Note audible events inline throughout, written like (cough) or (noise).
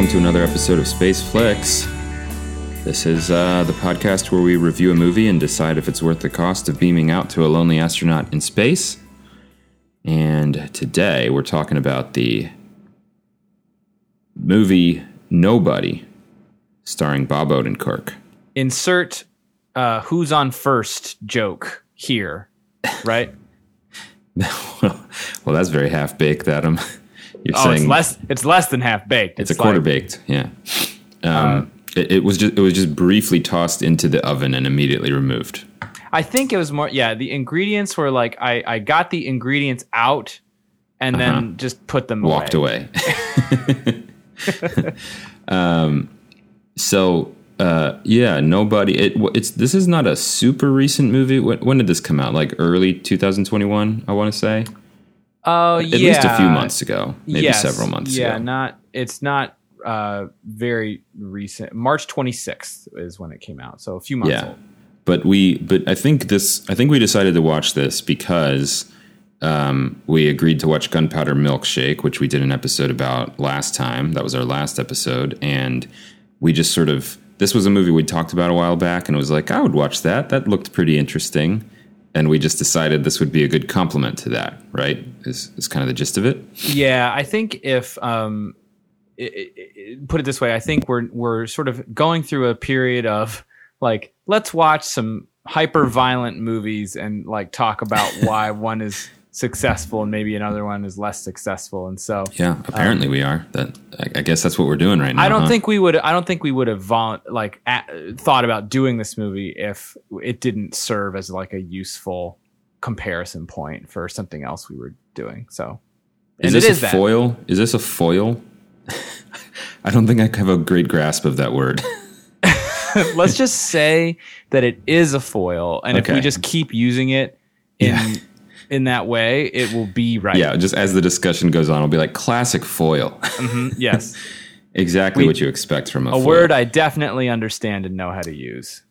welcome to another episode of Space Flicks. This is uh, the podcast where we review a movie and decide if it's worth the cost of beaming out to a lonely astronaut in space. And today we're talking about the movie Nobody, starring Bob Odenkirk. Insert uh, who's on first joke here, right? (laughs) well, that's very half baked, Adam. You're oh, it's less. It's less than half baked. It's, it's a quarter like, baked. Yeah. Um, uh, it, it, was just it was just briefly tossed into the oven and immediately removed. I think it was more. Yeah, the ingredients were like I I got the ingredients out and uh-huh. then just put them walked away. away. (laughs) um. So uh, yeah, nobody. It, it's this is not a super recent movie. When, when did this come out? Like early 2021, I want to say. Oh, uh, at yeah. least a few months ago, maybe yes. several months yeah, ago. Yeah, not. It's not uh, very recent. March 26th is when it came out, so a few months yeah. old. But we, but I think this. I think we decided to watch this because um, we agreed to watch Gunpowder Milkshake, which we did an episode about last time. That was our last episode, and we just sort of. This was a movie we talked about a while back, and it was like I would watch that. That looked pretty interesting and we just decided this would be a good complement to that, right? Is is kind of the gist of it? Yeah, I think if um, it, it, put it this way, I think we're we're sort of going through a period of like let's watch some hyper violent movies and like talk about (laughs) why one is successful and maybe another one is less successful and so yeah apparently um, we are that i guess that's what we're doing right now i don't huh? think we would i don't think we would have vol- like thought about doing this movie if it didn't serve as like a useful comparison point for something else we were doing so is this is a foil is this a foil (laughs) i don't think i have a great grasp of that word (laughs) (laughs) let's just say that it is a foil and okay. if we just keep using it in yeah in that way, it will be right. Yeah, just as the discussion goes on, it'll be like classic foil. Mm-hmm, yes. exactly we, what you expect from a, a foil. word I definitely understand and know how to use.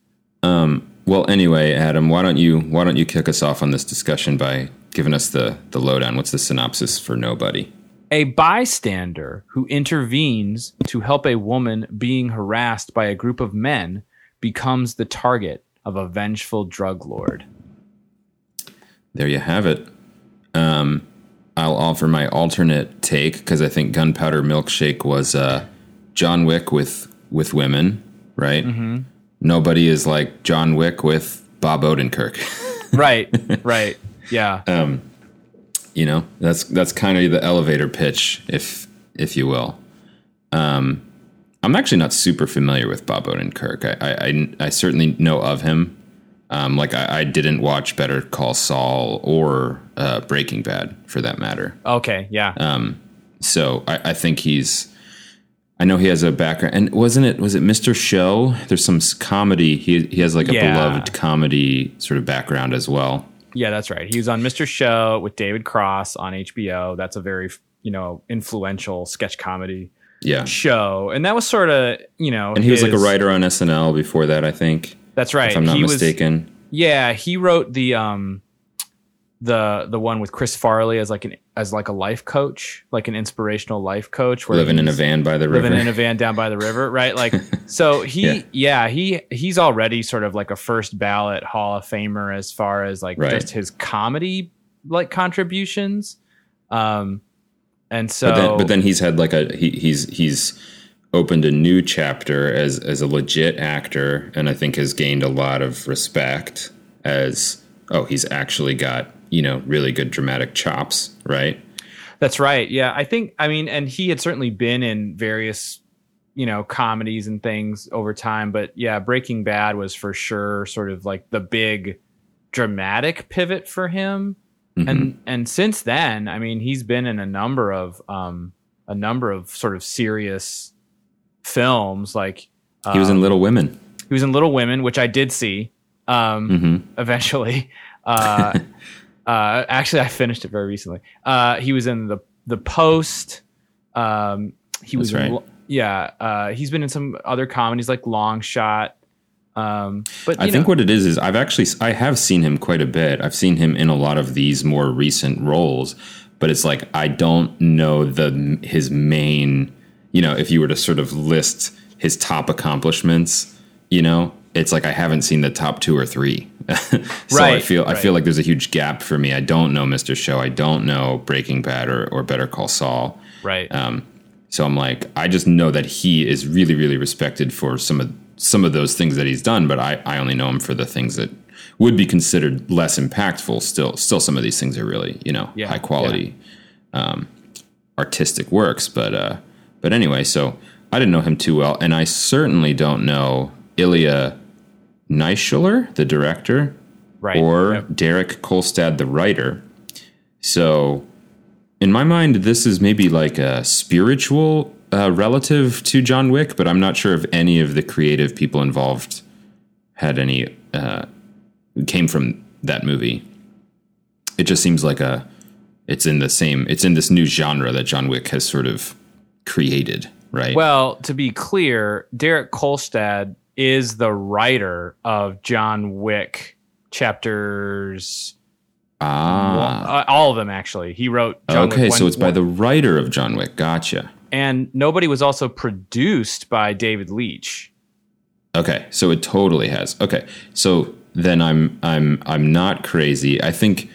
Um, well, anyway, Adam, why don't you why don't you kick us off on this discussion by giving us the the lowdown? What's the synopsis for Nobody? A bystander who intervenes to help a woman being harassed by a group of men becomes the target of a vengeful drug lord there you have it. Um, I'll offer my alternate take because I think Gunpowder Milkshake was uh, John Wick with with women, right? Mm-hmm. Nobody is like John Wick with Bob Odenkirk. (laughs) right, right, yeah. Um, you know, that's that's kind of the elevator pitch, if if you will. Um, I'm actually not super familiar with Bob Odenkirk. I, I, I, I certainly know of him um, like I, I, didn't watch Better Call Saul or uh, Breaking Bad for that matter. Okay, yeah. Um, so I, I, think he's. I know he has a background, and wasn't it was it Mr. Show? There's some comedy. He he has like a yeah. beloved comedy sort of background as well. Yeah, that's right. He was on Mr. Show with David Cross on HBO. That's a very you know influential sketch comedy yeah. show, and that was sort of you know. And he his, was like a writer on SNL before that, I think. That's right. If I'm not he mistaken. Was, yeah, he wrote the um the the one with Chris Farley as like an as like a life coach, like an inspirational life coach. Where living in a van by the river. Living in a van down by the river, right? Like (laughs) so he yeah. yeah, he he's already sort of like a first ballot Hall of Famer as far as like right. just his comedy like contributions. Um and so but then, but then he's had like a he, he's he's opened a new chapter as as a legit actor, and I think has gained a lot of respect as oh he's actually got you know really good dramatic chops, right? That's right. Yeah, I think I mean, and he had certainly been in various you know comedies and things over time, but yeah, Breaking Bad was for sure sort of like the big dramatic pivot for him. Mm-hmm. And and since then, I mean, he's been in a number of um a number of sort of serious films. Like um, he was in um, Little Women. He was in Little Women, which I did see um, mm-hmm. (laughs) eventually. Uh, (laughs) uh, actually, I finished it very recently. Uh, he was in the the Post. Um, he That's was right. in, yeah. Uh, he's been in some other comedies like Long Shot. Um, but I know, think what it is is I've actually I have seen him quite a bit. I've seen him in a lot of these more recent roles, but it's like I don't know the his main you know, if you were to sort of list his top accomplishments, you know, it's like I haven't seen the top two or three. (laughs) so Right, I feel I feel like there's a huge gap for me. I don't know Mr. Show. I don't know Breaking Bad or, or Better Call Saul. Right. Um, so I'm like, I just know that he is really, really respected for some of some of those things that he's done, but I, I only know him for the things that would be considered less impactful. Still, still, some of these things are really, you know, Yeah, high quality, um, artistic works. But uh, but anyway, so I didn't know him too well, and I certainly don't know Ilya Naishuller, the director, right. or Yep. Derek Kolstad, the writer. So, in my mind, this is maybe like a spiritual uh, relative to John Wick, but I'm not sure if any of the creative people involved had any uh, came from that movie. It just seems like a it's in the same it's in this new genre that John Wick has sort of created, right? Well, to be clear, Derek Kolstad is the writer of John Wick chapters. ah, uh, all of them, actually. He wrote. John okay, Wick so it's by the writer of John Wick. Gotcha. and nobody was also produced by David Leitch. Okay, so it totally has. Okay, so then I'm I'm I'm not crazy. I think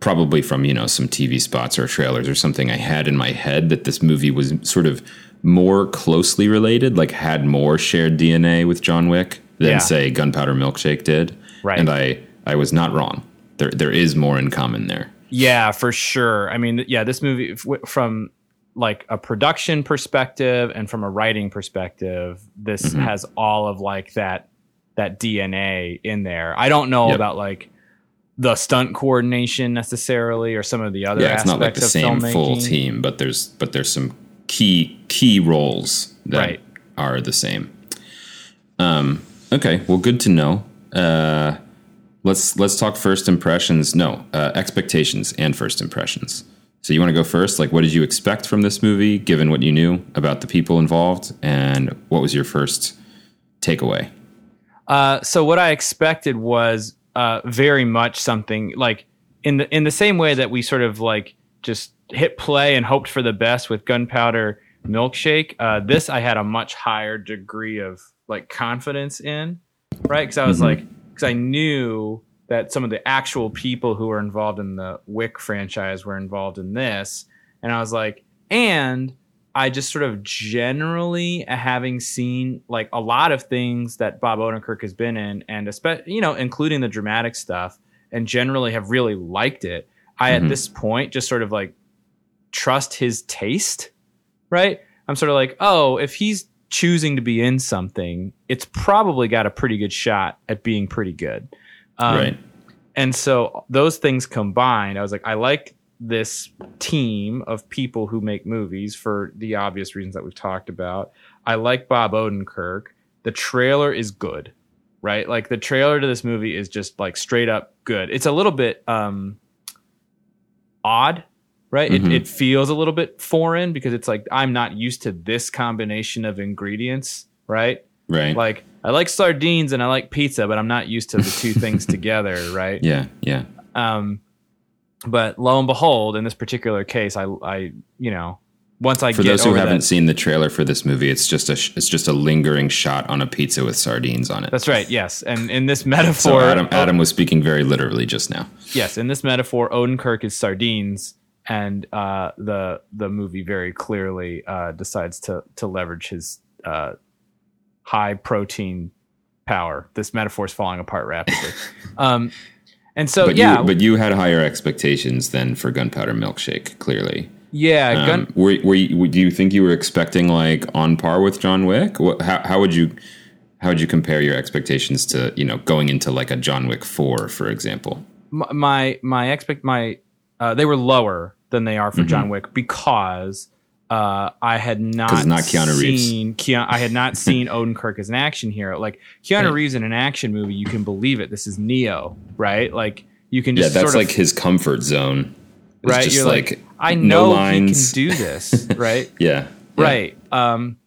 probably from you know some TV spots or trailers or something I had in my head that this movie was sort of more closely related, like had more shared DNA with John Wick than Yeah. say Gunpowder Milkshake did. Right. and I I was not wrong. There there is more in common there. Yeah, for sure. I mean, yeah, this movie from like a production perspective and from a writing perspective, this Mm-hmm. has all of like that that DNA in there. I don't know Yep. about like the stunt coordination necessarily or some of the other yeah, it's not like the same filmmaking. full team, but there's but there's some key key roles that Right. are the same. Um, okay, well, good to know. Uh, let's let's talk first impressions. No, uh, expectations and first impressions. So you want to go first? Like, what did you expect from this movie, given what you knew about the people involved, and what was your first takeaway? Uh, so what I expected was uh, very much something like in the in the same way that we sort of like just hit play and hoped for the best with Gunpowder Milkshake. Uh, this I had a much higher degree of like confidence in, right? Because I was Mhm. like, because I knew that some of the actual people who were involved in the Wick franchise were involved in this, and I was like, and I just sort of generally having seen like a lot of things that Bob Odenkirk has been in, and especially you know, including the dramatic stuff, and generally have really liked it. I Mhm. at this point just sort of like trust his taste, right? I'm sort of like, oh, if he's choosing to be in something, it's probably got a pretty good shot at being pretty good. Um, right. and so those things combined, I was like, I like this team of people who make movies for the obvious reasons that we've talked about. I like Bob Odenkirk. The trailer is good, right? Like the trailer to this movie is just like straight up good. It's a little bit um odd, right? Mhm. It, it feels a little bit foreign because it's like I'm not used to this combination of ingredients, right? Right. Like I like sardines and I like pizza, but I'm not used to the two things (laughs) together, right? yeah. Yeah. Um, but lo and behold, in this particular case, I, I, you know, once I For those who haven't that, seen the trailer for this movie, it's just a sh- it's just a lingering shot on a pizza with sardines on it. that's right. Yes, and in this so metaphor, Adam Adam was speaking very literally just now. yes, in this metaphor, Odenkirk is sardines, and uh, the the movie very clearly uh, decides to to leverage his uh, high protein power. This metaphor is falling apart rapidly. (laughs) um, and so but yeah, you, but you had higher expectations than for Gunpowder Milkshake. Clearly, yeah, gun, um, were, were you, do you think you were expecting like on par with John Wick? What, how, how would you how would you compare your expectations to you know going into like a John Wick four, for example? my my, my expect my uh, they were lower than they are for John Wick because uh, I had not not Keanu Reeves. seen Keanu, I had not (laughs) seen Odenkirk as an action hero. Like Keanu. Reeves in an action movie, you can believe it. This is Neo, right? Like you can just Yeah, that's like of his comfort zone. It's right. You're like, like, I no know he can do this, (laughs) right? yeah, yeah. Right. Um,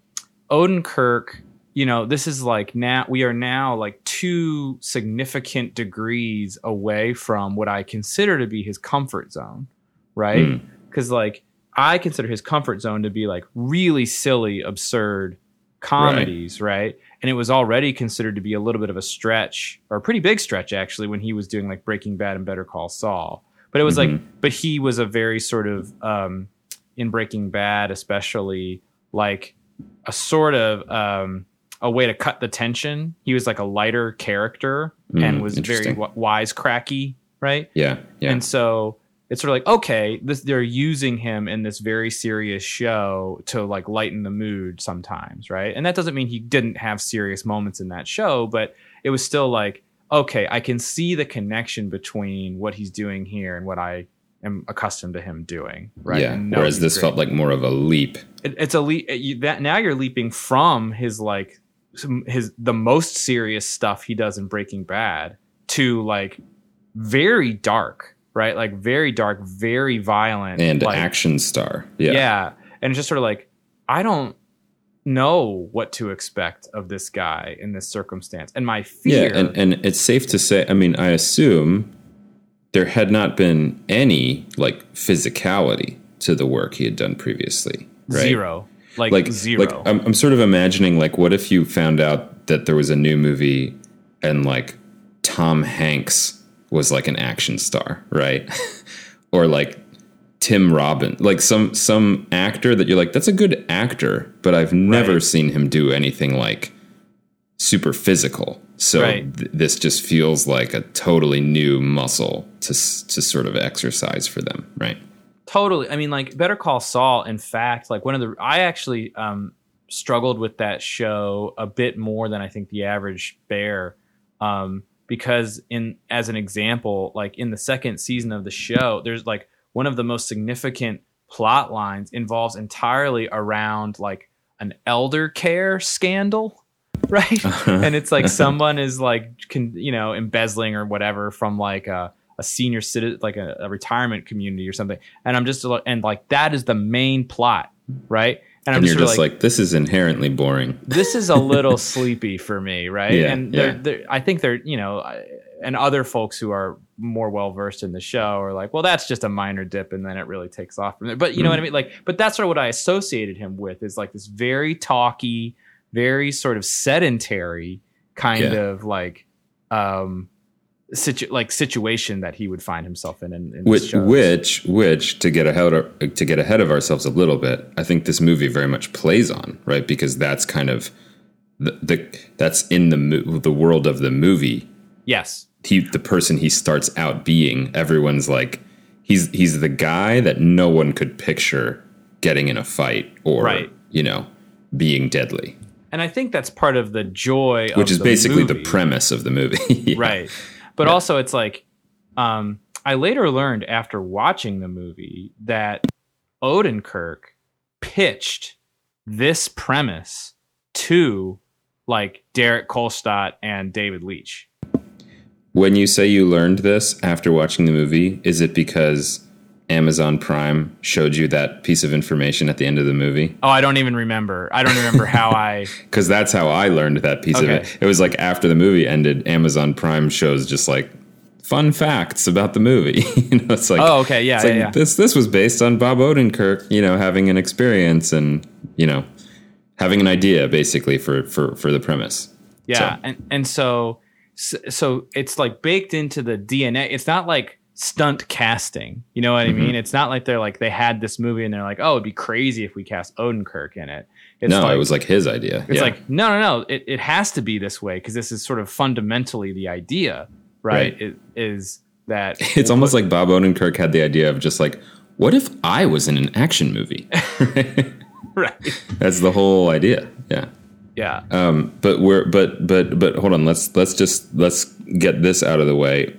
Odenkirk, you know, this is like now we are now like two significant degrees away from what I consider to be his comfort zone, right? Mm. Because like I consider his comfort zone to be like really silly, absurd comedies, right. right? And it was already considered to be a little bit of a stretch, or a pretty big stretch actually, when he was doing like Breaking Bad and Better Call Saul. But it was mm-hmm. like, but he was a very sort of um, in Breaking Bad, especially like a sort of um, a way to cut the tension. He was like a lighter character mm, and was very w- wisecracky, right? Yeah, yeah. And so it's sort of like okay, this they're using him in this very serious show to like lighten the mood sometimes, right? And that doesn't mean he didn't have serious moments in that show, but it was still like okay, I can see the connection between what he's doing here and what I am accustomed to him doing, right? Yeah. Whereas this great. felt like more of a leap. It, it's a leap. You, that now you're leaping from his like his the most serious stuff he does in Breaking Bad to like very dark, right? Like very dark, very violent, and like, action star. Yeah, yeah, and it's just sort of like I don't know what to expect of this guy in this circumstance, and my fear. Yeah, and, and it's safe to say. I mean, I assume there had not been any like physicality to the work he had done previously. Right? Zero like, like zero. Like I'm, I'm sort of imagining like what if you found out that there was a new movie and like Tom Hanks was like an action star, right? (laughs) or like Tim Robin, like some some actor that you're like that's a good actor, but I've never right. seen him do anything like super physical. So right. th- this just feels like a totally new muscle to to sort of exercise for them, right? Totally. I mean, like Better Call Saul. In fact, like one of the I actually um, struggled with that show a bit more than I think the average bear, um, because in as an example, like in the second season of the show, there's like one of the most significant plot lines involves entirely around like an elder care scandal (laughs) right (laughs) and it's like someone is like can you know embezzling or whatever from like a a senior citizen, like a, a, retirement community or something. And I'm just and like that is the main plot, right? And, I'm and just, you're just like, like, this is inherently boring. (laughs) This is a little (laughs) sleepy for me, right? Yeah, and they're, yeah. They're, I think they're, you know, and other folks who are more well versed in the show are like, well, that's just a minor dip, and then it really takes off from there. But you know mm. what I mean? Like, but that's sort of what I associated him with is like this very talky, very sort of sedentary kind yeah. of like um situ- like situation that he would find himself in. in, in which, which, which, to get ahead of, to get ahead of ourselves a little bit, I think this movie very much plays on right because that's kind of the, the that's in the the world of the movie. Yes, he the person he starts out being. Everyone's like he's he's the guy that no one could picture getting in a fight or right. you know being deadly and I think that's part of the joy, which is basically movie. the premise of the movie, (laughs) yeah. right? But yeah. also, it's like um, I later learned after watching the movie that Odenkirk pitched this premise to like Derek Kolstad and David Leitch. When you say you learned this after watching the movie, is it because Amazon Prime showed you that piece of information at the end of the movie? Oh, I don't even remember. I don't remember how I. (laughs) Because that's how I learned that piece okay. of it. It was like after the movie ended, Amazon Prime shows just like fun facts about the movie. (laughs) you know, it's like oh, okay, yeah, yeah, like yeah, This this was based on Bob Odenkirk, you know, having an experience and you know having an idea basically for for for the premise. Yeah, so. and and so so it's like baked into the DNA. It's not like stunt casting. You know what mm-hmm. I mean? It's not like they're like they had this movie and they're like, oh, it'd be crazy if we cast Odenkirk in it. It's no, like, it was like his idea. It's yeah. like no, no, no. It it has to be this way because this is sort of fundamentally the idea, right? right. It is that (laughs) it's almost like Bob Odenkirk had the idea of just like, what if I was in an action movie? (laughs) (laughs) right. That's the whole idea. Yeah. Yeah. Um, but we're but but but hold on. Let's let's just let's get this out of the way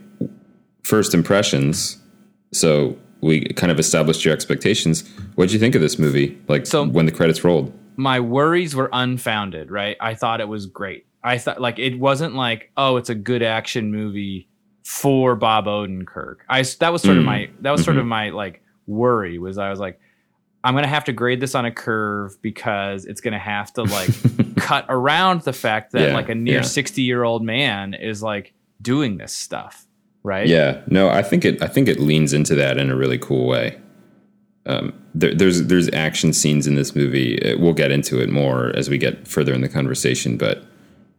first impressions. So we kind of established your expectations. What did you think of this movie? Like so when the credits rolled? My worries were unfounded, right? I thought it was great. I thought like it wasn't like, oh, it's a good action movie for Bob Odenkirk. I that was sort mm. of my that was sort mm-hmm. of my like worry was I was like I'm going to have to grade this on a curve because it's going to have to like (laughs) cut around the fact that yeah, like a near 60 yeah. year old man is like doing this stuff right? Yeah. No, I think it I think it leans into that in a really cool way. um, there, there's there's action scenes in this movie. Uh, We'll get into it more as we get further in the conversation, but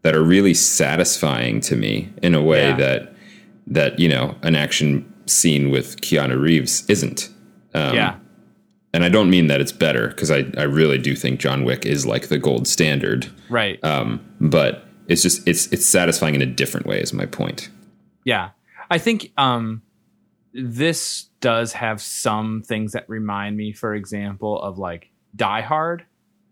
that are really satisfying to me in a way Yeah. that that you know an action scene with Keanu Reeves isn't. Um, yeah. and I don't mean that it's better because I I really do think John Wick is like the gold standard. Right. Um, but it's just it's it's satisfying in a different way. Is my point. Yeah. I think um this does have some things that remind me, for example, of like Die Hard,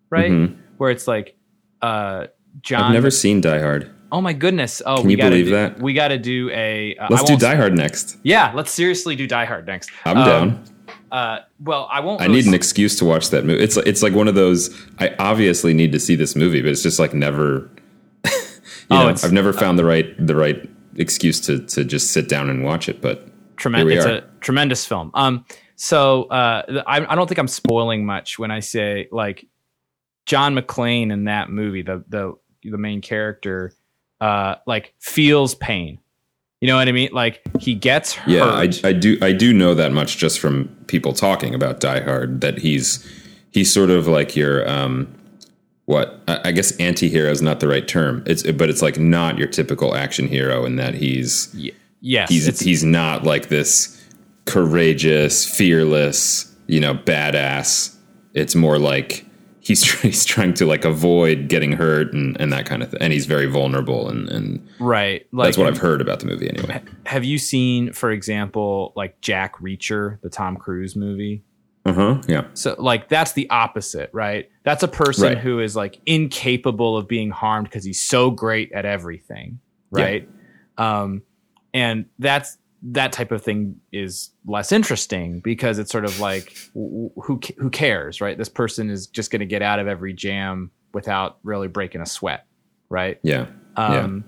right? Mhm. Where it's like uh John I've never seen Die Hard. Oh my goodness. Oh, Can we you gotta believe do, that? We got to do a uh, Let's do Die Hard next. Yeah, let's seriously do Die Hard next. I'm Um, down. Uh well, I won't I need an excuse to watch that movie. It's it's like one of those. I obviously need to see this movie, but it's just like never. (laughs) you Oh, know, I've never found the right the right excuse to to just sit down and watch it. But tremendous. It's a tremendous film. Um, so uh, I, I don't think I'm spoiling much when I say like John McClane in that movie, the the the main character, uh, like feels pain. You know what I mean? Like he gets hurt. yeah, I, I do I do know that much just from people talking about Die Hard that he's he's sort of like your um what I guess anti-hero is not the right term. It's but it's like not your typical action hero in that he's Y- yes, he's he's not like this courageous, fearless, you know, badass. It's more like he's (laughs) he's trying to like avoid getting hurt and, and that kind of thing. And he's very vulnerable and, and right. Like that's what I've heard about the movie anyway. have you seen, for example, like Jack Reacher, the Tom Cruise movie? Uh huh. Yeah. So like that's the opposite, right? That's a person Right. who is like incapable of being harmed because he's so great at everything, Yeah. right? Um and that's that type of thing is less interesting because it's sort of like who who cares, right? This person is just going to get out of every jam without really breaking a sweat, right? Yeah. Um,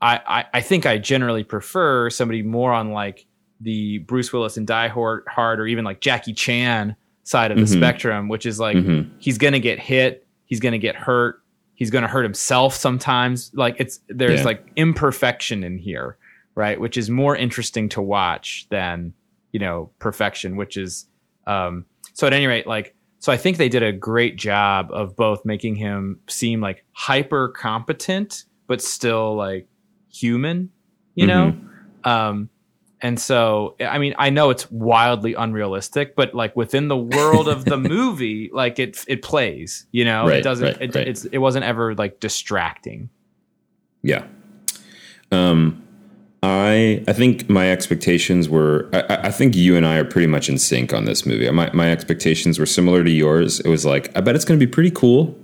I, I I think I generally prefer somebody more on like the Bruce Willis and Die Hard, or even like Jackie Chan side of the Mhm. spectrum, which is like Mhm. he's gonna get hit, he's gonna get hurt, he's gonna hurt himself sometimes. Like it's there's Yeah. like imperfection in here, right? Which is more interesting to watch than you know perfection, which is um so at any rate, like so I think they did a great job of both making him seem like hyper competent, but still like human, you know? Um, and so, I mean, I know it's wildly unrealistic, but like within the world of the (laughs) movie, like it, it plays, you know, it doesn't, right, it, right. it's, it wasn't ever like distracting. Yeah. Um, I I think my expectations were. I, I- I think you and I are pretty much in sync on this movie. My my expectations were similar to yours. It was like I bet it's going to be pretty cool.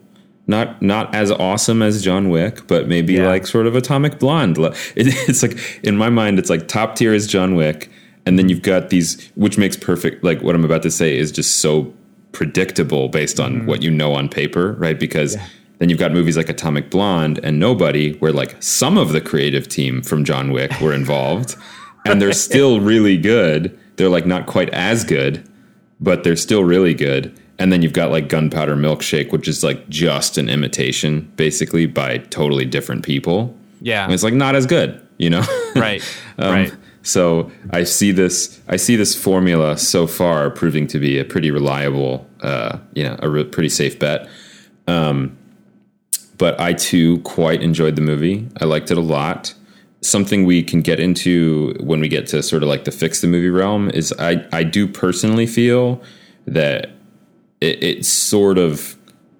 Not not as awesome as John Wick, but maybe Yeah. like sort of Atomic Blonde. It, (laughs) it's like in my mind, it's like top tier is John Wick, and then you've got these, which makes perfect. Like what I'm about to say is just so predictable based on mm-hmm. what you know on paper, right? Because then you've got movies like Atomic Blonde and Nobody, where like some of the creative team from John Wick were involved, (laughs) and they're still really good. They're like not quite as good, but they're still really good. And then you've got like Gunpowder Milkshake, which is like just an imitation, basically by totally different people. Yeah. And it's like not as good, you know? (laughs) right. Um, right. So I see this. I see this formula so far proving to be a pretty reliable, uh, you know, a re- pretty safe bet. Um, but I too quite enjoyed the movie. I liked it a lot. Something we can get into when we get to sort of like the fix the movie realm is I I do personally feel that it, it sort of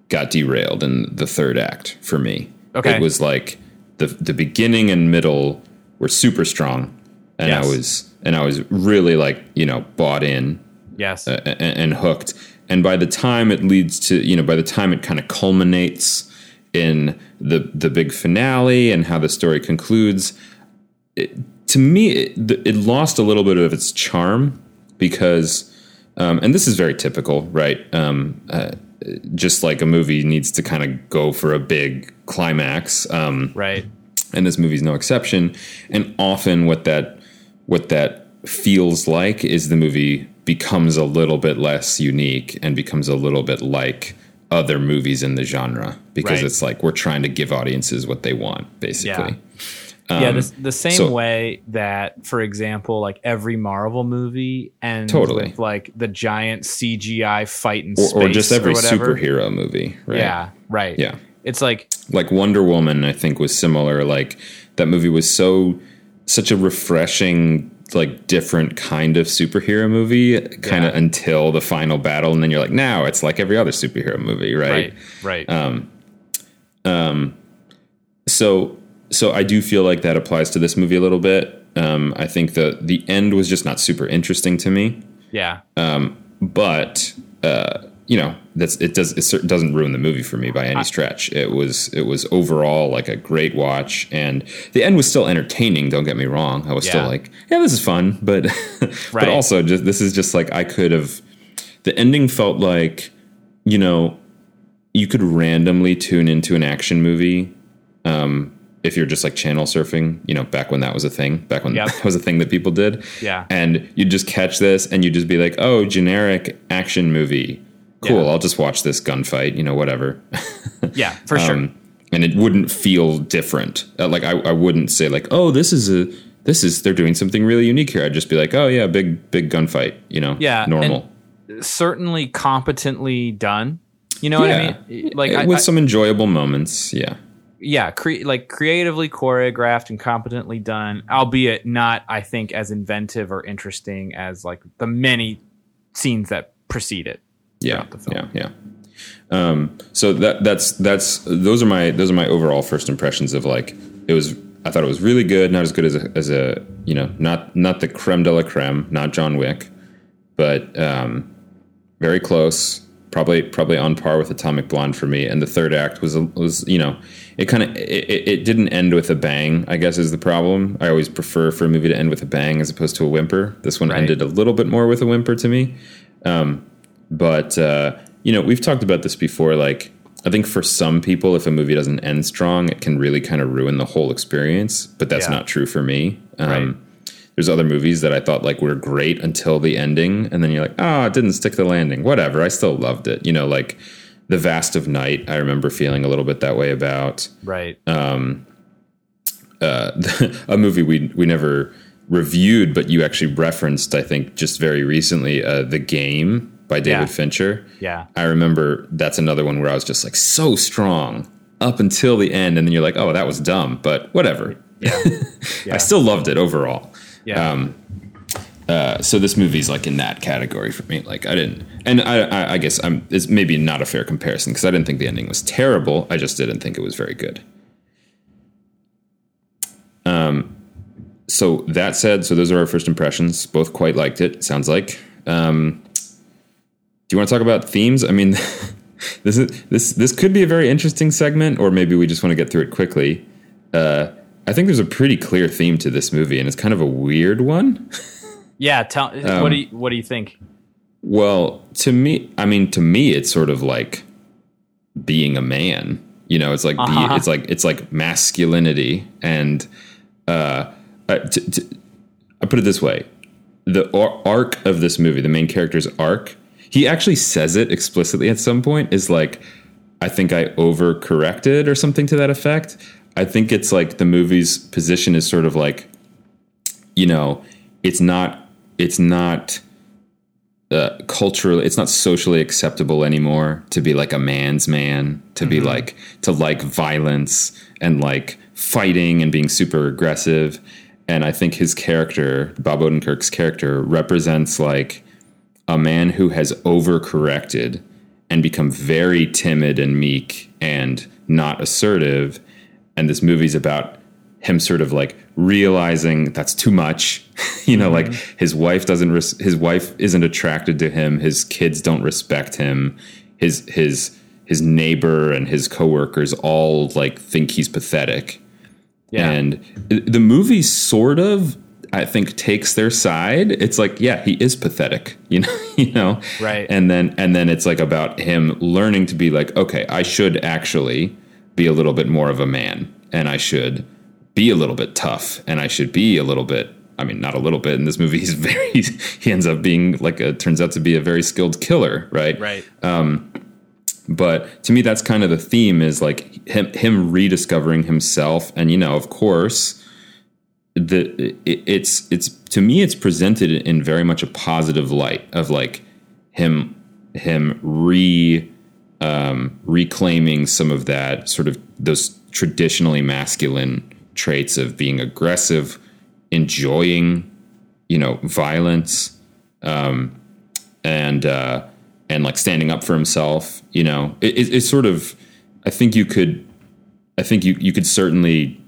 got derailed in the third act for me. Okay. It was like the the beginning and middle were super strong, and Yes. I was and I was really like you know bought in Yes. Uh, a- a- and hooked. And by the time it leads to, you know, by the time it kind of culminates in the the big finale and how the story concludes, it, to me, it, it lost a little bit of its charm because, um, and this is very typical, right? Um, uh, just like a movie needs to kind of go for a big climax. Um, right. and this movie's no exception. And often, what that what that feels like is the movie becomes a little bit less unique and becomes a little bit like other movies in the genre because Right. it's like we're trying to give audiences what they want, basically. yeah, Um, the, the same so- way that, for example, like every Marvel movie and Totally. with like the giant CGI fight in or, space or just every whatever. superhero movie, right? Yeah, right. Yeah. It's like like Wonder Woman, I think was similar. Like that movie was so such a refreshing, like different kind of superhero movie, kind of Yeah. until the final battle, and then you're like, now it's like every other superhero movie, right? right, right. Um um so, so I do feel like that applies to this movie a little bit. Um, I think the the end was just not super interesting to me, yeah. but uh, you know that's it does it doesn't ruin the movie for me by any stretch. It was it was overall like a great watch, and the end was still entertaining. Don't get me wrong. I was Yeah. still like, yeah, this is fun, (laughs) but (laughs) but also just this is just like I could have. The ending felt like you know you could randomly tune into an action movie um, if you're just like channel surfing, you know, back when that was a thing, back when Yep. (laughs) that was a thing that people did. Yeah. And you'd just catch this and you'd just be like, oh, generic action movie. Cool. Yeah. I'll just watch this gunfight, you know, whatever. (laughs) Yeah, for sure. Um, and it wouldn't feel different. Uh, like I, I wouldn't say like, oh, this is a, this is, they're doing something really unique here. I'd just be like, oh yeah, big, big gunfight, you know, Yeah, normal. Certainly competently done. You know what I mean? Like I, with I- some enjoyable moments. Yeah. Yeah, cre- like creatively choreographed and competently done, albeit not, I think, as inventive or interesting as like the many scenes that precede it. yeah, the film. yeah, yeah. Um, so that that's that's those are my those are my overall first impressions of like it was. I thought it was really good, not as good as a, as a you know not not the creme de la creme, not John Wick, but um, very close. Probably probably on par with Atomic Blonde for me. And the third act was was you know it kind of it, it didn't end with a bang. I guess is the problem. I always prefer for a movie to end with a bang as opposed to a whimper. This one Right. ended a little bit more with a whimper to me. But uh, you know, we've talked about this before. Like, I think for some people, if a movie doesn't end strong, it can really kind of ruin the whole experience. But that's Yeah. not true for me. Um, Right. There's other movies that I thought like were great until the ending, and then you're like, oh, it didn't stick the landing. Whatever, I still loved it. You know, like The Vast of Night. I remember feeling a little bit that way about Right. uh, (laughs) a movie we we never reviewed, but you actually referenced, I think, just very recently, uh, The Game by David Yeah. Fincher. yeah. I remember that's another one where I was just like so strong up until the end, and then you're like, oh, that was dumb, but whatever. Yeah. (laughs) Yeah. I still loved it overall. Yeah. Um, uh, so this movie's like in that category for me. Like I didn't, and I, I, I guess I'm. It's maybe not a fair comparison because I didn't think the ending was terrible. I just didn't think it was very good. Um, so that said, so those are our first impressions. Both quite liked it. Sounds like. Um, do you want to talk about themes? I mean, (laughs) this is this this could be a very interesting segment, or maybe we just want to get through it quickly. Uh, I think there's a pretty clear theme to this movie, and it's kind of a weird one. yeah. Tell. um, what do you What do you think? Well, to me, I mean, to me, it's sort of like being a man. You know, it's like Uh-huh. it's like it's like masculinity, and uh, uh, t- t- I put it this way: the ar- arc of this movie, the main character's arc, he actually says it explicitly at some point. Is like, I think I overcorrected or something to that effect. I think it's like the movie's position is sort of like, you know, it's not it's not uh, culturally it's not socially acceptable anymore to be like a man's man to be like to like violence and like fighting and being super aggressive. And i think his character bob odenkirk's character represents like a man who has overcorrected and become very timid and meek and not assertive and this movie's about him sort of like realizing that's too much. (laughs) You know like mm-hmm. his wife doesn't res- his wife isn't attracted to him. His kids don't respect him. His his his neighbor and his coworkers all like think he's pathetic. Yeah. and the movie sort of i think takes their side. It's like yeah he is pathetic (laughs) you know you know? Right. and then and then it's like about him learning to be like okay i should actually be a little bit more of a man and i should be a little bit tough and i should be a little bit i mean not a little bit in this movie he's (laughs) very he ends up being like a turns out to be a very skilled killer right right. Um, but to me that's kind of the theme is like him him rediscovering himself and you know of course the it, it's it's to me it's presented in very much a positive light of like him him re um, reclaiming some of that sort of those traditionally masculine traits of being aggressive, enjoying, you know, violence, um, and uh, and like standing up for himself. You know, it, it, it's sort of. I think you could. I think you you could certainly.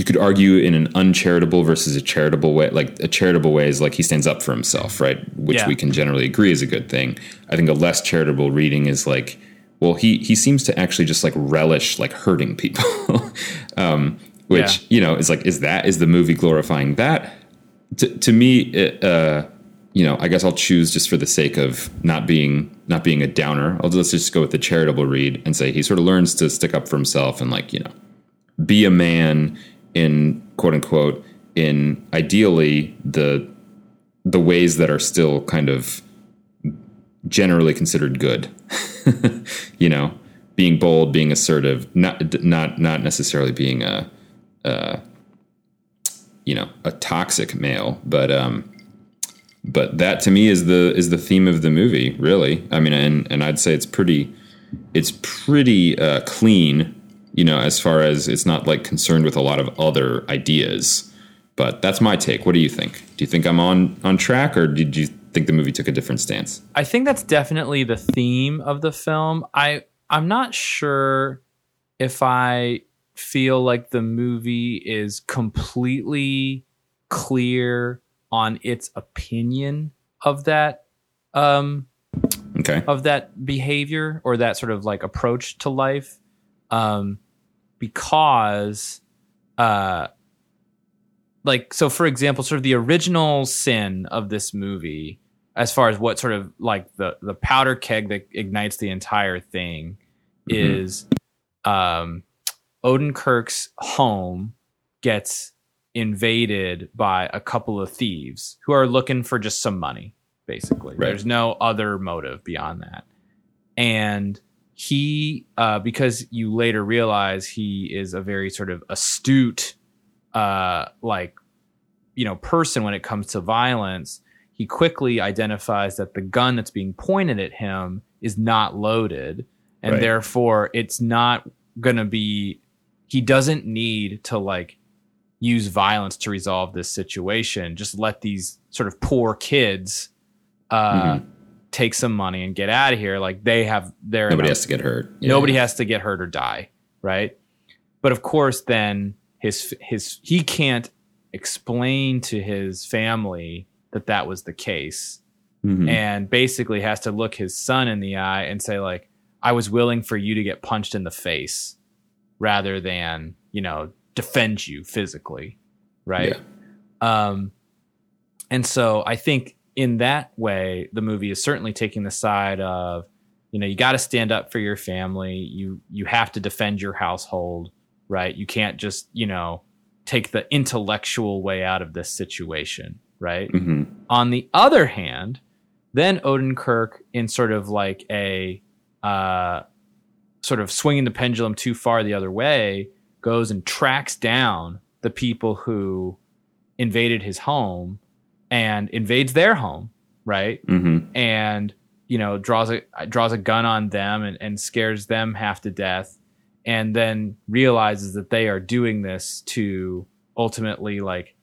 You could argue in an uncharitable versus a charitable way. Like a charitable way is like he stands up for himself, right? Which Yeah. we can generally agree is a good thing. I think a less charitable reading is like, well, he he seems to actually just like relish like hurting people, (laughs) um, which Yeah. you know is like is that is the movie glorifying that? To, to me, it, uh, you know, I guess I'll choose just for the sake of not being not being a downer. I'll let's just go with the charitable read and say he sort of learns to stick up for himself and like you know be a man in quote unquote in ideally the the ways that are still kind of generally considered good (laughs) you know? Being bold being assertive not not not necessarily being a, a you know a toxic male but um but that to me is the is the theme of the movie really. I mean and and i'd say it's pretty it's pretty uh, clean you know as far as it's not like concerned with a lot of other ideas. But that's my take. What do you think? Do you think i'm on on track or did you think the movie took a different stance? I think that's definitely the theme of the film. I I'm not sure if I feel like the movie is completely clear on its opinion of that um okay. of that behavior or that sort of like approach to life um because uh like so for example sort of the original sin of this movie as far as what sort of like the the powder keg that ignites the entire thing Mhm. is um Odenkirk's home gets invaded by a couple of thieves who are looking for just some money basically Right. there's no other motive beyond that and he uh because you later realize he is a very sort of astute uh like you know person when it comes to violence he quickly identifies that the gun that's being pointed at him is not loaded and Right. therefore it's not going to be he doesn't need to like use violence to resolve this situation just let these sort of poor kids uh Mhm. Take some money and get out of here like they have their nobody has to get hurt Yeah. nobody has to get hurt or die right but of course then his his he can't explain to his family that that was the case Mhm. and basically has to look his son in the eye and say like i was willing for you to get punched in the face rather than you know defend you physically right um and so i think in that way the movie is certainly taking the side of you know you got to stand up for your family. You you have to defend your household right? You can't just you know take the intellectual way out of this situation right? Mhm. on the other hand, then Odenkirk, in sort of like a uh, sort of swinging the pendulum too far the other way, goes and tracks down the people who invaded his home and invades their home, right? Mhm. and you know draws a draws a gun on them and, and scares them half to death and then realizes that they are doing this to ultimately like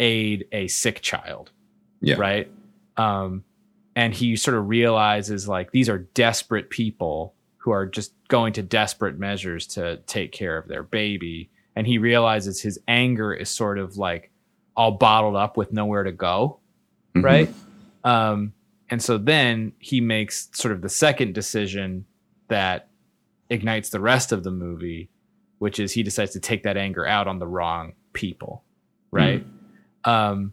aid a sick child Yeah. right um and he sort of realizes like these are desperate people who are just going to desperate measures to take care of their baby and he realizes his anger is sort of like all bottled up with nowhere to go Mhm. right? Um, and so then he makes sort of the second decision that ignites the rest of the movie, which is he decides to take that anger out on the wrong people, right? Um,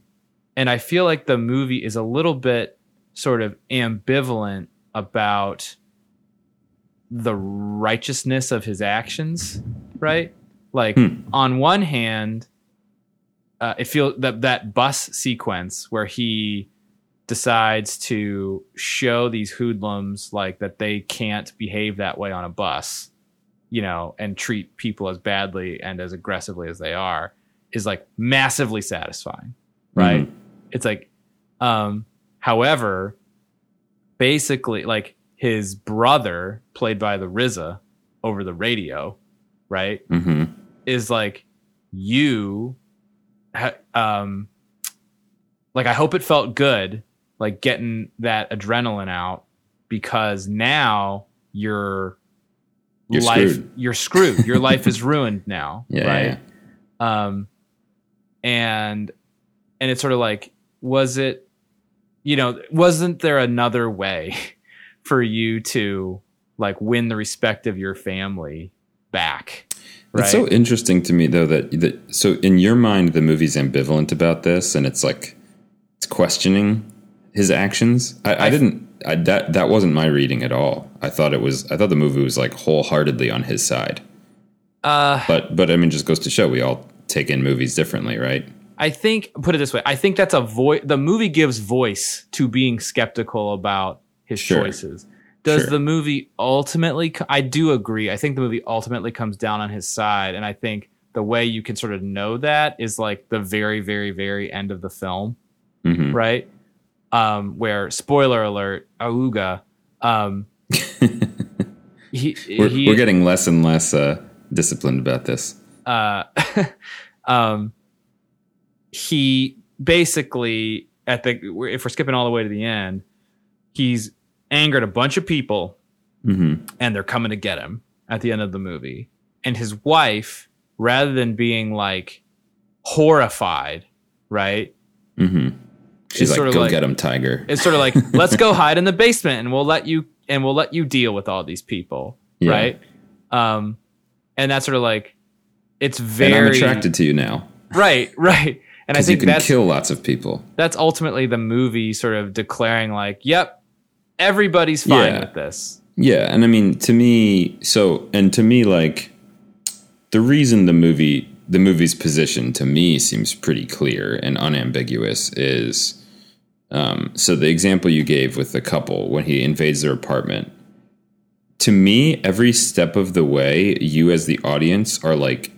and I feel like the movie is a little bit sort of ambivalent about the righteousness of his actions, right? Like Hmm. on one hand, uh, it feels that that bus sequence where he decides to show these hoodlums like that they can't behave that way on a bus, you know, and treat people as badly and as aggressively as they are. is like massively satisfying, right? Mhm. It's like, um, however, basically, like his brother, played by the RZA over the radio, right, mm-hmm. is like you, um, like I hope it felt good, like getting that adrenaline out because now your You're life screwed. you're screwed. Your life is ruined now, (laughs) Yeah, right? yeah, um and and it's sort of like was it you know wasn't there another way (laughs) for you to like win the respect of your family back right It's so interesting to me though that that so in your mind the movie's ambivalent about this and it's like it's questioning his actions. I, I, I- didn't. I, that that wasn't my reading at all. I thought it was. I thought the movie was like wholeheartedly on his side. uh But but I mean, just goes to show we all take in movies differently, right? i think put it this way i think that's a voice the movie gives voice to being skeptical about his Sure. choices does Sure. the movie ultimately i do agree i think the movie ultimately comes down on his side and i think the way you can sort of know that is like the very very very end of the film hmm right? Um, where spoiler alert, Auga, um, (laughs) he, We're, he we're getting less and less uh, disciplined about this. uh, (laughs) um, he basically at the if we're skipping all the way to the end, he's angered a bunch of people hmm and they're coming to get him at the end of the movie. And his wife, rather than being like horrified, right? hmm She's like, sort of "Go like- get him, Tiger." It's sort of like, (laughs) let's go hide in the basement and we'll let you and we'll let you deal with all these people. Yeah. Right. Um and that's sort of like it's And very I'm attracted to you now Right, right. And I (laughs) because you think can that's kill lots of people. that's ultimately the movie sort of declaring like, yep, everybody's fine Yeah. with this. Yeah, and I mean to me, so and to me, like the reason the movie, the movie's position to me seems pretty clear and unambiguous is, um, so the example you gave with the couple when he invades their apartment. To me, every step of the way, you as the audience are like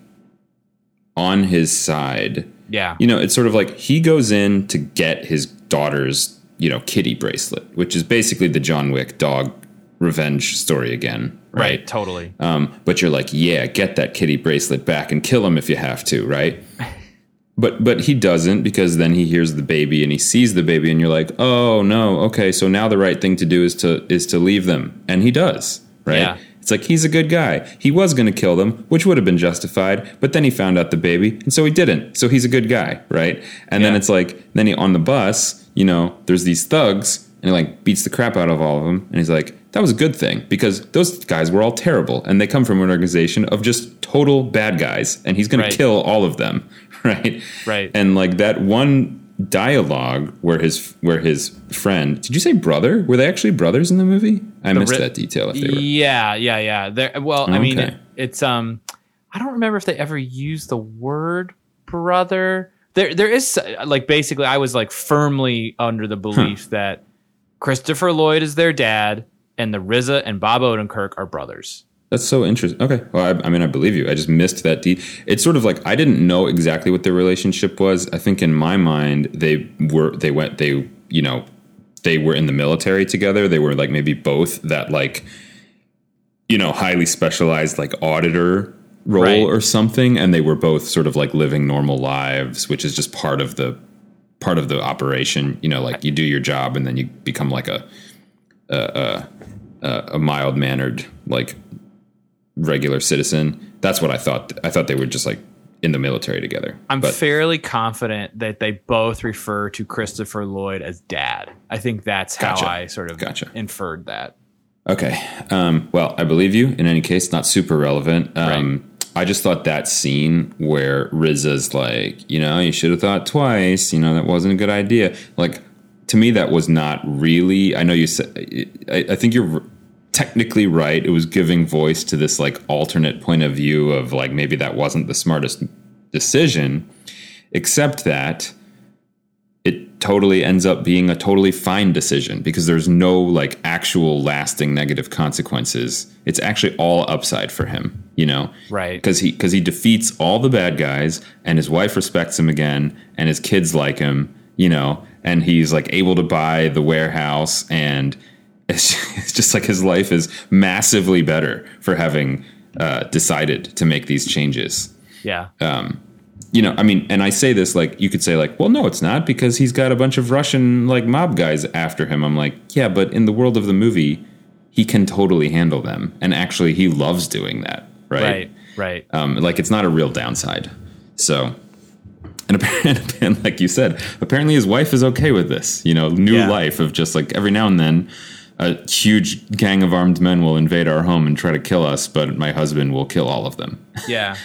on his side Yeah. you know, it's sort of like he goes in to get his daughter's, you know, kitty bracelet, which is basically the John Wick dog revenge story again, Right, right? totally. Um, but you're like, yeah, get that kitty bracelet back and kill him if you have to, right? (laughs) But but he doesn't because then he hears the baby and he sees the baby and you're like, oh no, okay, so now the right thing to do is to is to leave them, and he does, right? Yeah. It's like he's a good guy. He was going to kill them, which would have been justified, but then he found out the baby, and so he didn't. So he's a good guy, right? And then it's like, then he on the bus, you know, there's these thugs, and he like beats the crap out of all of them, and he's like, that was a good thing because those guys were all terrible, and they come from an organization of just total bad guys, and he's going Right. to kill all of them, (laughs) right? Right. And like that one dialogue where his where his friend did you say brother were they actually brothers in the movie i missed ri- that detail if they were Yeah, yeah, yeah. There well, I mean it, it's um I don't remember if they ever used the word brother. There there is like basically I was like firmly under the hmm. belief that Christopher Lloyd is their dad and the RZA and Bob Odenkirk are brothers. That's so interesting. Okay. Well, I, I mean, I believe you. I just missed that. De- it's sort of like I didn't know exactly what their relationship was. I think in my mind they were they went they you know they were in the military together. They were like maybe both that like you know highly specialized like auditor role Right. or something, and they were both sort of like living normal lives, which is just part of the part of the operation. You know, like you do your job and then you become like a a, a, a mild mannered like regular citizen. That's what I thought. I thought they were just like in the military together. I'm but fairly confident that they both refer to Christopher Lloyd as dad. I think that's how Gotcha. I sort of Gotcha. inferred that. okay. Um, well, I believe you. In any case, not super relevant. Um, I just thought that scene where RZA's like, you know, you should have thought twice. You know, that wasn't a good idea. Like to me, that was not really. I know you said. I, I think you're technically right. It was giving voice to this like alternate point of view of like maybe that wasn't the smartest decision, except that it totally ends up being a totally fine decision because there's no like actual lasting negative consequences. It's actually all upside for him, you know? Right. Because he because he defeats all the bad guys and his wife respects him again and his kids like him, you know, and he's like able to buy the warehouse and (laughs) it's, it's just like his life is massively better for having uh, decided to make these changes Yeah. You know, I mean, and I say this like you could say like, well, no, it's not because he's got a bunch of Russian like mob guys after him. I'm like, yeah, but in the world of the movie, he can totally handle them, and actually, he loves doing that, right? right. Right. Um, like it's not a real downside. So, and (laughs) apparently, and like you said, apparently his wife is okay with this. You know, new Yeah. life of just like every now and then. A huge gang of armed men will invade our home and try to kill us, but my husband will kill all of them, Yeah.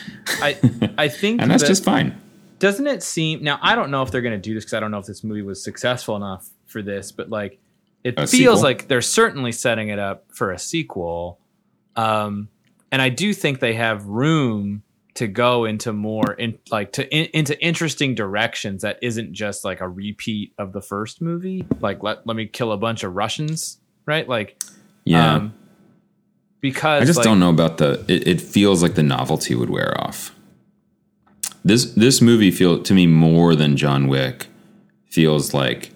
I I (laughs) think and that's that- just fine. doesn't it seem now i don't know if they're going to do this because i don't know if this movie was successful enough for this but like it A feels sequel? like they're certainly setting it up for a sequel um and i do think they have room to go into more in like to in, into interesting directions that isn't just like a repeat of the first movie like let, let me kill a bunch of russians right like Yeah. um because I just like, don't know about the. It, it feels like the novelty would wear off. This this movie feel to me more than John Wick feels like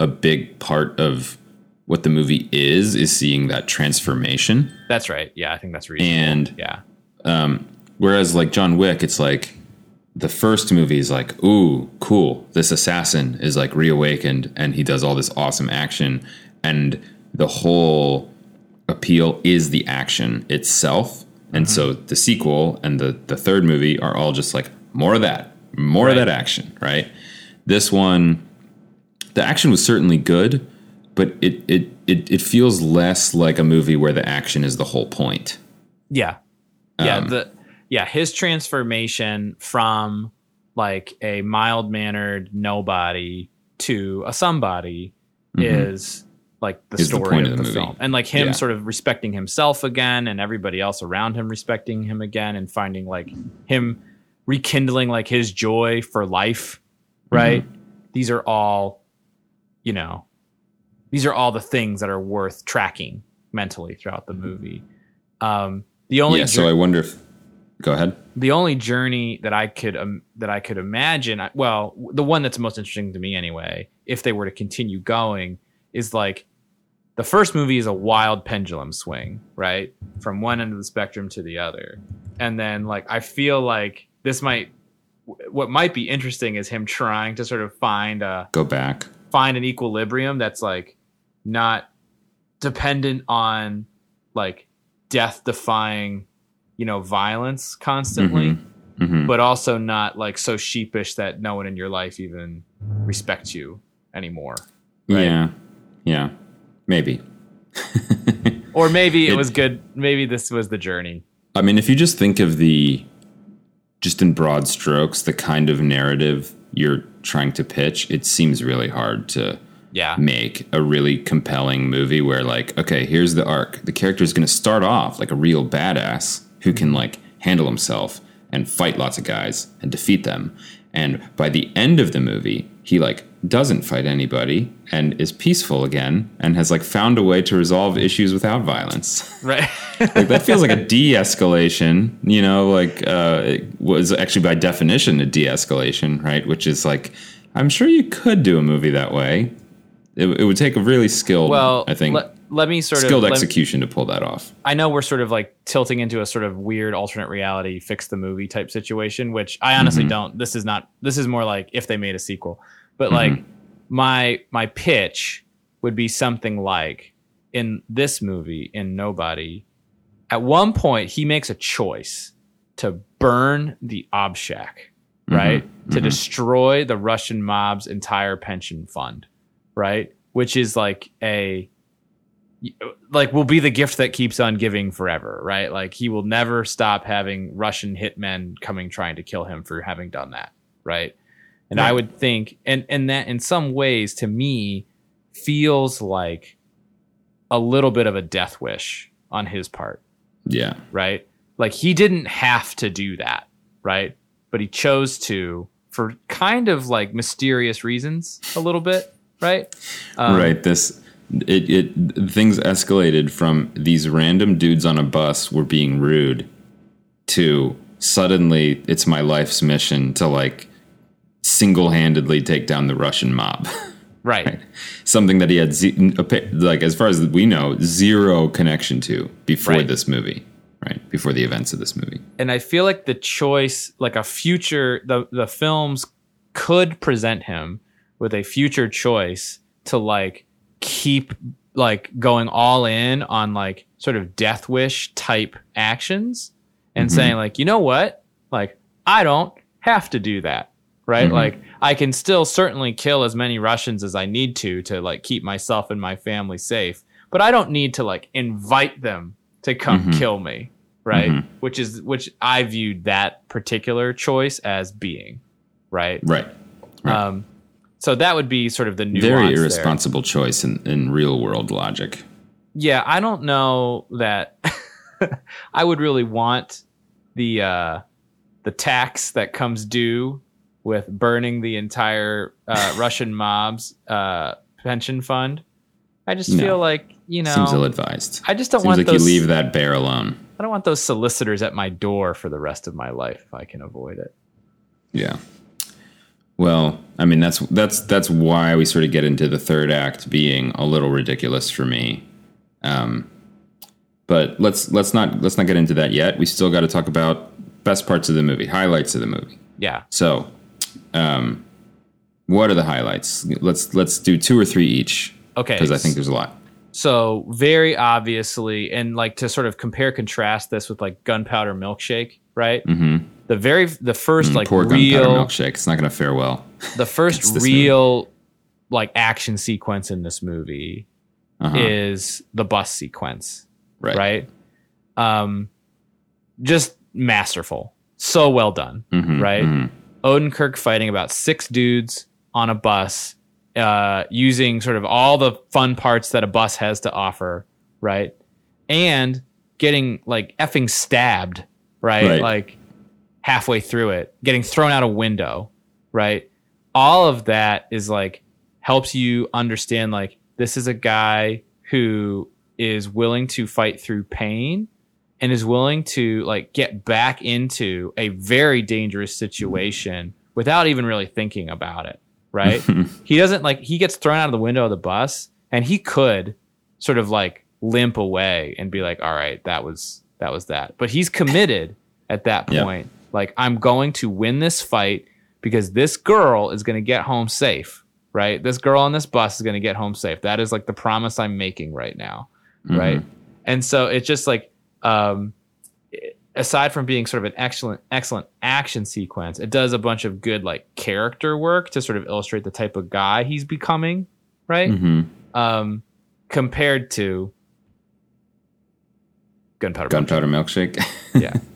a big part of what the movie is is seeing that transformation. that's right yeah i think that's reasonable And yeah whereas like John Wick, it's like the first movie is like, ooh, cool. This assassin is like reawakened and he does all this awesome action. And the whole appeal is the action itself. And so the sequel and the, the third movie are all just like more of that, more of that action, right? This one, the action was certainly good, but it, it, it, it feels less like a movie where the action is the whole point. Yeah. Yeah, Um, the yeah, his transformation from like a mild-mannered nobody to a somebody is like the Mm-hmm. Is the story point of of the, the movie. film. And like him Yeah. sort of respecting himself again and everybody else around him respecting him again and finding like him rekindling like his joy for life, right? Mm-hmm. These are all you know, these are all the things that are worth tracking mentally throughout the movie. Um, the only yeah, so I wonder if. Go ahead. the only journey that I could um, that I could imagine, well, the one that's most interesting to me anyway, if they were to continue going, is like the first movie is a wild pendulum swing, right, from one end of the spectrum to the other, and then like I feel like this might, what might be interesting is him trying to sort of find a Go back. find an equilibrium that's like not dependent on like death defying you know violence constantly Mhm. but also not like so sheepish that no one in your life even respects you anymore Right. Yeah. Yeah. Maybe. (laughs) or maybe it, It- was good maybe this was the journey I mean, if you just think of the, just in broad strokes, the kind of narrative you're trying to pitch, it seems really hard to yeah make a really compelling movie where, like, okay, here's the arc. The character is going to start off like a real badass who can, like, handle himself and fight lots of guys and defeat them. And by the end of the movie, he, like, doesn't fight anybody and is peaceful again and has, like, found a way to resolve issues without violence. (laughs) right. (laughs) Like that feels like a de-escalation you know like uh it was actually by definition a de-escalation right? Which is like i'm sure you could do a movie that way. It, it would take a really skilled well i think let, let me sort skilled of let- execution to pull that off I know we're sort of like tilting into a sort of weird alternate reality fix the movie type situation, which I honestly Mm-hmm. don't. This is not this is more like if they made a sequel. But Mm-hmm. like my my pitch would be something like in this movie in Nobody, at one point he makes a choice to burn the Obshak, right? To destroy the Russian mob's entire pension fund, right? Which is like a like will be the gift that keeps on giving forever, right? Like he will never stop having Russian hitmen coming trying to kill him for having done that, right? And I would think and and that in some ways to me feels like a little bit of a death wish on his part, yeah right? Like he didn't have to do that, right? But he chose to for kind of like mysterious reasons a little bit, right? Um, right. This it, it things escalated from these random dudes on a bus were being rude to suddenly it's my life's mission to like single-handedly take down the Russian mob. (laughs) Right. right. Something that he had ze- like as far as we know zero connection to before right. this movie right before the events of this movie and i feel like the choice like a future the the films could present him with a future choice to like keep like going all in on like sort of death wish type actions and mm-hmm. saying like you know what like i don't have to do that right mm-hmm. like i can still certainly kill as many russians as i need to to like keep myself and my family safe but i don't need to like invite them to come mm-hmm. kill me right? Mm-hmm. Which is which I viewed that particular choice as being right, right. right. Um, so that would be sort of the very irresponsible there. choice in, in real world logic. Yeah, I don't know that (laughs) I would really want the uh, the tax that comes due with burning the entire uh, (laughs) Russian mob's uh, pension fund. I just no. feel like you know seems ill advised. I just don't seems want like those, you leave that bear alone. I don't want those solicitors at my door for the rest of my life if I can avoid it. Yeah. Well, I mean that's that's that's why we sort of get into the third act being a little ridiculous for me. Um, but let's let's not let's not get into that yet. We still got to talk about best parts of the movie, highlights of the movie. Yeah. So, um, what are the highlights? Let's let's do two or three each. Okay. Because I think there's a lot. So very obviously, and like to sort of compare contrast this with like Gunpowder Milkshake, right? Mm-hmm. The very the 1st mm, like poor real Milkshake. It's not going to fare well. (laughs) The first real movie. like action sequence in this movie uh-huh. is the bus sequence, right? Right. Um, just masterful, so well done, mm-hmm, right? Mm-hmm. Odenkirk fighting about six dudes on a bus uh, using sort of all the fun parts that a bus has to offer, right? And getting like effing stabbed, right? right? Like halfway through it, getting thrown out a window, right? All of that is like helps you understand like this is a guy who is willing to fight through pain and is willing to like get back into a very dangerous situation without even really thinking about it right? (laughs) he doesn't like he gets thrown out of the window of the bus and he could sort of like limp away and be like, "All right, that was that was that." But he's committed at that point. Like, I'm going to win this fight because this girl is going to get home safe, right? This girl on this bus is going to get home safe. That is like the promise I'm making right now, mm-hmm. right? And so it's just like um aside from being sort of an excellent excellent action sequence it does a bunch of good like character work to sort of illustrate the type of guy he's becoming right mm-hmm. um compared to gunpowder gunpowder milkshake, milkshake. yeah (laughs)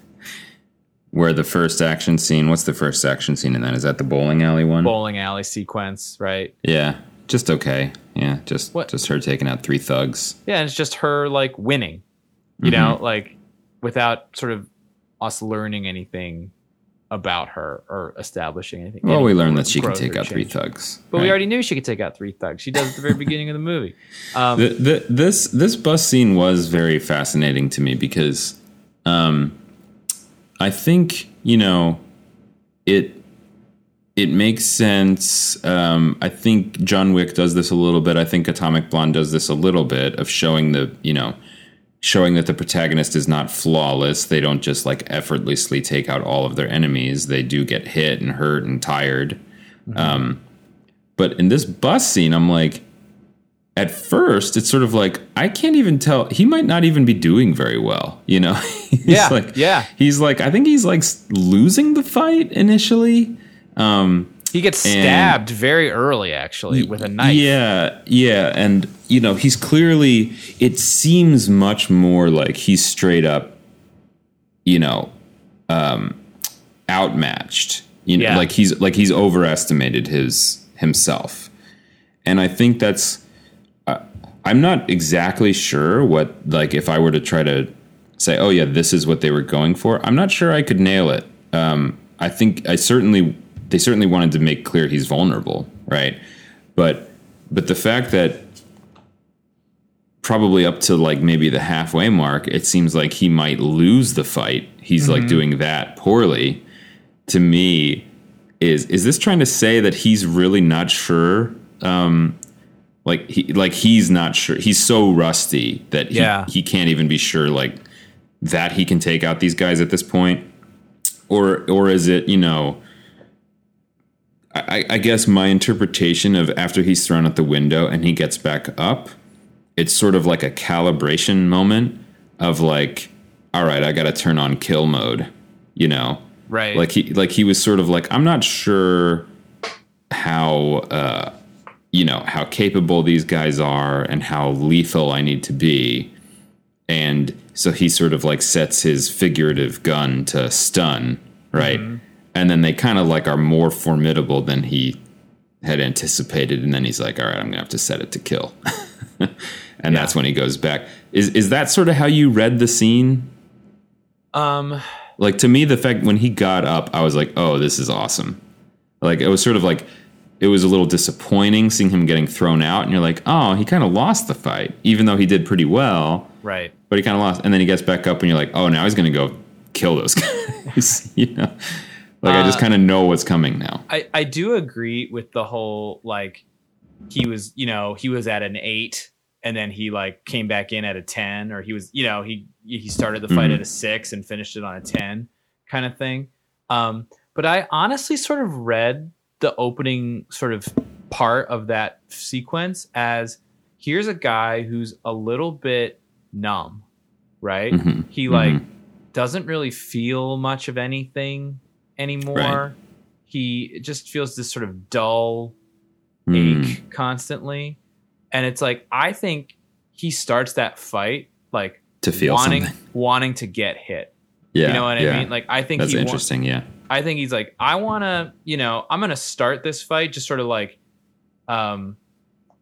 where the first action scene what's the first action scene in that is that the bowling alley one bowling alley sequence right yeah just okay yeah just what? just her taking out three thugs yeah and it's just her like winning you mm-hmm. know like without sort of us learning anything about her or establishing anything. Well, we learned that she can take out change. three thugs, but right? we already knew she could take out three thugs. She does at the very (laughs) beginning of the movie. Um, the, the, this this bus scene was very fascinating to me because um, I think you know it it makes sense. Um, I think John Wick does this a little bit. I think Atomic Blonde does this a little bit of showing the you know showing that the protagonist is not flawless. They don't just like effortlessly take out all of their enemies. They do get hit and hurt and tired. Mm-hmm. Um, but in this bus scene, I'm like, at first, it's sort of like I can't even tell. He might not even be doing very well. You know? (laughs) yeah. Like, yeah. He's like, I think he's like losing the fight initially. Um, he gets stabbed very early, actually, with a knife. Yeah, yeah, and you know he's clearly. It seems much more like he's straight up, you know, um, outmatched. You know, yeah. like he's like he's overestimated his himself, and I think that's. I'm not exactly sure what like if I were to try to say, oh yeah, this is what they were going for. I'm not sure I could nail it. Um, I think I certainly they certainly wanted to make clear he's vulnerable, right? But but the fact that probably up to like maybe the halfway mark, it seems like he might lose the fight. He's mm-hmm. like doing that poorly. To me, is is this trying to say that he's really not sure? Um, like he like he's not sure. He's so rusty that he, yeah. he can't even be sure like that he can take out these guys at this point, or or is it you know? I, I guess my interpretation of after he's thrown out the window and he gets back up, it's sort of like a calibration moment of like, all right, I got to turn on kill mode, you know, right? Like he like he was sort of like, I'm not sure how uh, you know how capable these guys are and how lethal I need to be, and so he sort of like sets his figurative gun to stun, right? Mm-hmm. And then they kind of like are more formidable than he had anticipated, and then he's like, all right, I'm gonna have to set it to kill. (laughs) and yeah. that's when he goes back. Is is that sort of how you read the scene? Um, like to me, the fact when he got up, I was like, oh, this is awesome. Like it was sort of like it was a little disappointing seeing him getting thrown out, and you're like, oh, he kind of lost the fight, even though he did pretty well. Right. But he kind of lost, and then he gets back up, and you're like, oh, now he's going to go kill those (laughs) guys. you know, like uh, I just uh, kind of know what's coming now. I I do agree with the whole like he was you know he was at an eight and then he like came back in at a 10 or he was you know he he started the fight mm-hmm. at a 6 and finished it on a 10 kind of thing um but i honestly sort of read the opening sort of part of that sequence as here's a guy who's a little bit numb, right? Mm-hmm. He like mm-hmm. doesn't really feel much of anything anymore. Right. He just feels this sort of dull mm. ache constantly. And it's like I think he starts that fight like to feel wanting something. wanting to get hit. Yeah. You know what yeah. I mean? Like I think that's interesting, wa- yeah. I think he's like, I want to, you know, I'm going to start this fight just sort of like, um,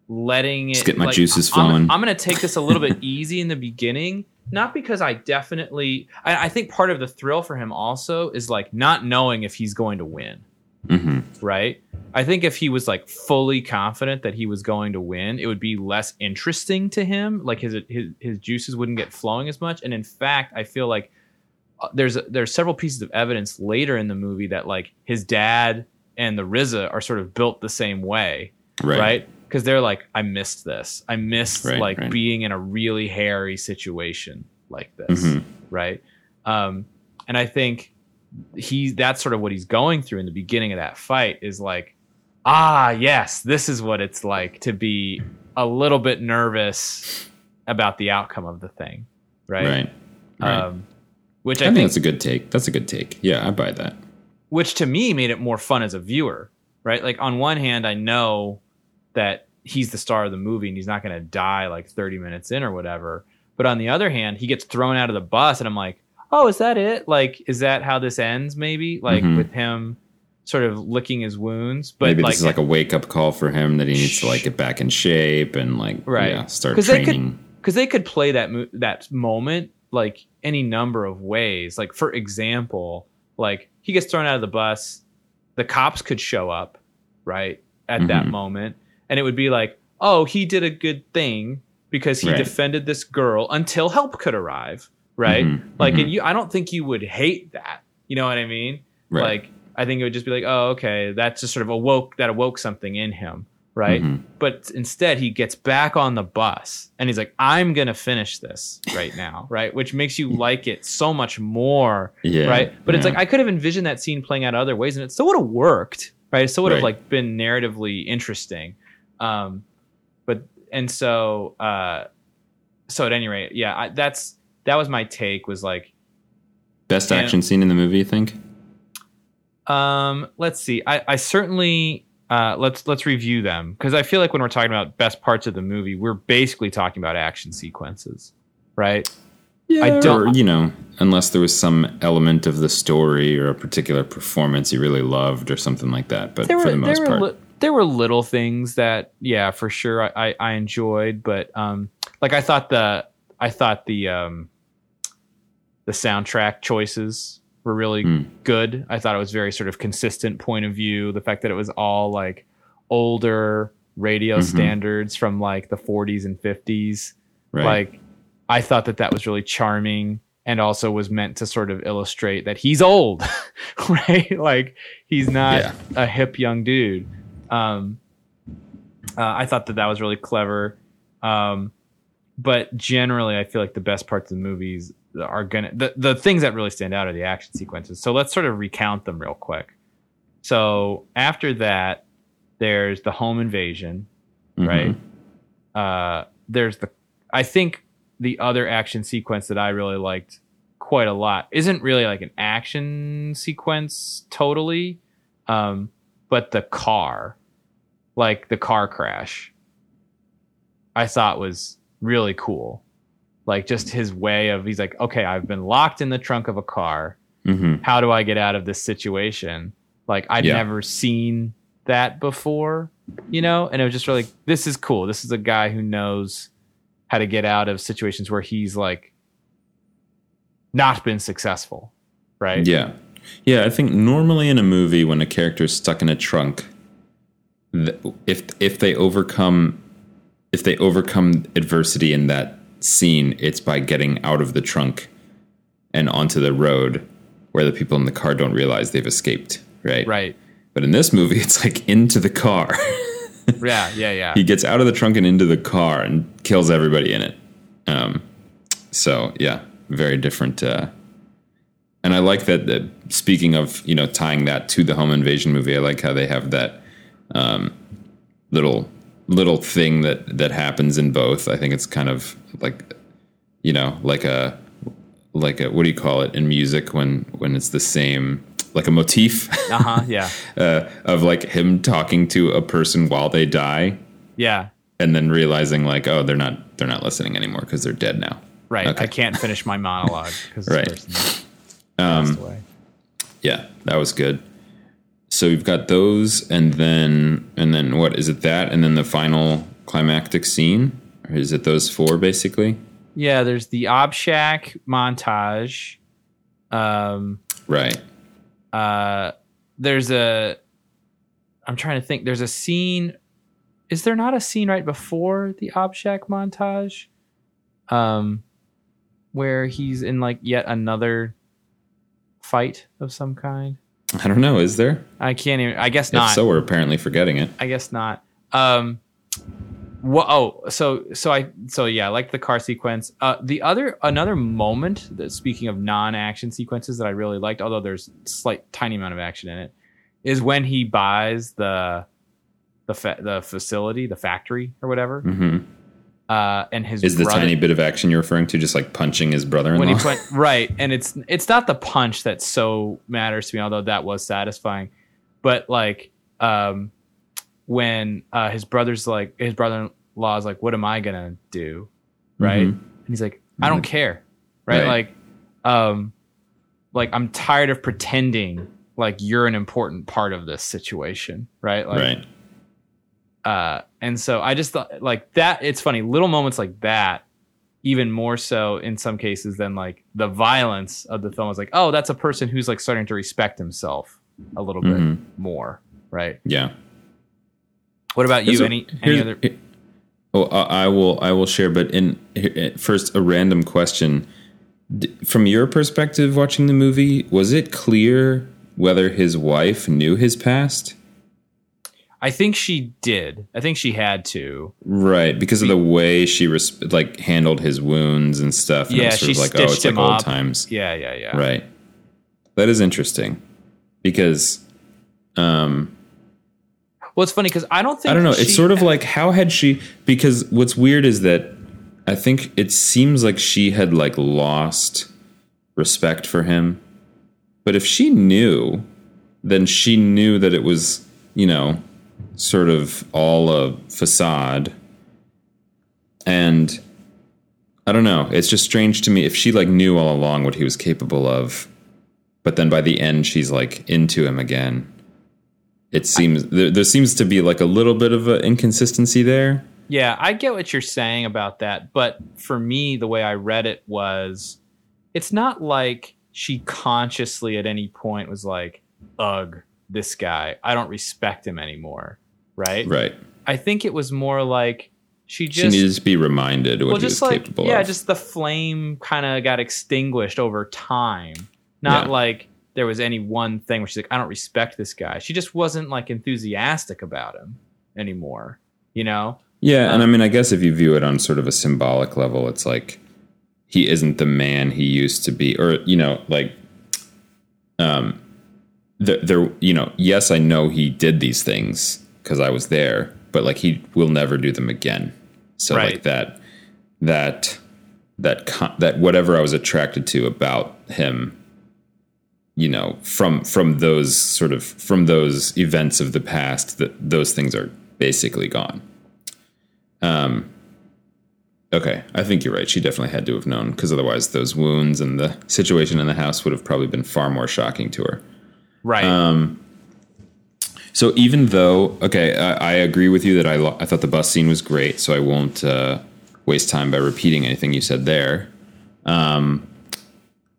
letting it just get my like, juices flowing. I'm, I'm going to take this a little bit (laughs) easy in the beginning, not because I definitely, I, I, think part of the thrill for him also is like not knowing if he's going to win. Mm-hmm. Right. I think if he was like fully confident that he was going to win, it would be less interesting to him. Like his his his juices wouldn't get flowing as much. And in fact, I feel like there's there's several pieces of evidence later in the movie that like his dad and the RZA are sort of built the same way, right? Because right? they're like, I missed this. I missed right, like right. being in a really hairy situation like this, mm-hmm. right? Um, and I think he that's sort of what he's going through in the beginning of that fight is like, ah, yes, this is what it's like to be a little bit nervous about the outcome of the thing, right? Right. right. Um, which I, I think, that's a good take. That's a good take. Yeah, I buy that. Which to me made it more fun as a viewer, right? Like on one hand, I know that he's the star of the movie and he's not going to die like 30 minutes in or whatever. But on the other hand, he gets thrown out of the bus and I'm like, "Oh, is that it? Like is that how this ends maybe? Like mm-hmm. with him sort of licking his wounds, but maybe like, this is like a wake up call for him that he needs to like get back in shape and like right. yeah, start training. Because they, could, they could play that mo- that moment like any number of ways. Like for example, like he gets thrown out of the bus, the cops could show up, right? At mm-hmm. that moment. And it would be like, oh, he did a good thing because he right. defended this girl until help could arrive. Right. Mm-hmm. Like, mm-hmm. and you I don't think you would hate that. You know what I mean? Right. Like I think it would just be like, oh, okay, that's just sort of awoke that awoke something in him right? Mm-hmm. But instead, he gets back on the bus and he's like, I'm going to finish this right now, right? Which makes you like it so much more, yeah, right? But yeah. it's like, I could have envisioned that scene playing out other ways and it still would have worked, right? It still would have right. like been narratively interesting. Um, but, and so, uh, so at any rate, yeah, I, that's, that was my take was like, best action and, scene in the movie, you think? Um, let's see. I, I certainly uh, let's let's review them because I feel like when we're talking about best parts of the movie, we're basically talking about action sequences, right? Yeah, I don't, or, you know, unless there was some element of the story or a particular performance you really loved or something like that. But for the most part, li- there were little things that, yeah, for sure, I, I, I enjoyed. But um, like I thought the I thought the um, the soundtrack choices were really Hmm. good. I thought it was very sort of consistent point of view. The fact that it was all like older radio Mhm. standards from like the 40s and 50s. Right. Like I thought that that was really charming and also was meant to sort of illustrate that he's old, (laughs) right? Like he's not Yeah. a hip young dude. Um, uh, I thought that that was really clever. Um, but generally, I feel like the best parts of the movies are gonna the, the things that really stand out are the action sequences. So let's sort of recount them real quick. So after that, there's the home invasion, Mhm. right? Uh, there's the I think the other action sequence that I really liked quite a lot isn't really like an action sequence totally, um, but the car, like the car crash, I thought was really cool. Like just his way of he's like, okay, I've been locked in the trunk of a car. Mhm. How do I get out of this situation? Like I'd Yeah. never seen that before, you know, and it was just really this is cool. This is a guy who knows how to get out of situations where he's like not been successful, right? Yeah. Yeah, I think normally in a movie when a character is stuck in a trunk, if if they overcome if they overcome adversity in that scene, it's by getting out of the trunk and onto the road where the people in the car don't realize they've escaped, right? Right. But in this movie, (laughs) it's like into the car. Yeah, yeah, yeah. he gets out of the trunk and into the car and kills everybody in it. Um, so yeah, very different. Uh, and I like that, that. Speaking of you know tying that to the home invasion movie, I like how they have that um, little little thing that that happens in both. I think it's kind of like you know like a like a what do you call it in music when when it's the same like a motif Uh-huh, (laughs) yeah. uh, of like him talking to a person while they die Yeah. and then realizing like oh they're not they're not listening anymore because they're dead now Right. Okay. I can't finish my monologue because Right. this person passed away. yeah that was good so we've got those and then and then what is it that and then the final climactic scene or is it those four basically Yeah, there's the Obshak montage. Um right uh there's a I'm trying to think. There's a scene. Is there not a scene right before the Obshak montage? Um where he's in like yet another fight of some kind. I don't know is there I can't even I guess if not. so we're apparently forgetting it I guess not. Um, what? Oh, so so I so yeah, I like the car sequence. Uh, the other another moment that speaking of non-action sequences that I really liked, although there's slight tiny amount of action in it, is when he buys the the fa- the facility, the factory or whatever, hmm uh, and his is the tiny bit of action you're referring to just like punching his brother-in-law? (laughs) Put right and it's it's not the punch that so matters to me although that was satisfying but like um when uh his brother's like his brother-in-law is like what am i gonna do? Right? Mhm. and he's like i don't care. Right? Right. like um like i'm tired of pretending like you're an important part of this situation. Right? Like right uh, and so I just thought like that. It's funny, little moments like that, even more so in some cases than like the violence of the film. was like, oh, that's a person who's like starting to respect himself a little Mhm. bit more, right? yeah What about you? a- any any other? Oh, I I will. I will share. But in here- first, a random question: from your perspective, watching the movie, was it clear whether his wife knew his past? I think she did. I think she had to. Right, because of the way she res- like handled his wounds and stuff. And Yeah, she of like, oh, it's stitched like him old up. times. Yeah, yeah, yeah. Right. That is interesting because um Well, it's funny because I don't think I don't know. It's sort of like how had she? Because what's weird is that I think it seems like she had like lost respect for him. But if she knew, then she knew that it was you know sort of all a facade. And I don't know. It's just strange to me if she like knew all along what he was capable of, but then by the end she's like into him again it seems there, there seems to be like a little bit of an inconsistency there. Yeah, I get what you're saying about that, but for me, the way I read it was, it's not like she consciously at any point was like, ugh, this guy, I don't respect him anymore. Right. Right. I think it was more like she just she needed to be reminded what well, he just was like yeah, of. just the flame kind of got extinguished over time. Not Yeah. like there was any one thing where she's like, I don't respect this guy. She just wasn't like enthusiastic about him anymore. You know? Yeah, and Um, I mean, I guess if you view it on sort of a symbolic level, it's like he isn't the man he used to be, or you know, like, um, there, there, you know, yes, I know he did these things because I was there, but like he will never do them again. So Right. like that, that, that, con- that whatever I was attracted to about him, you know, from from those sort of from those events of the past, that those things are basically gone. Um. Okay, I think you're right. She definitely had to have known because otherwise, those wounds and the situation in the house would have probably been far more shocking to her. Right. Um, So even though, okay, I, I agree with you that I lo- I thought the bus scene was great, so I won't uh, waste time by repeating anything you said there. Um,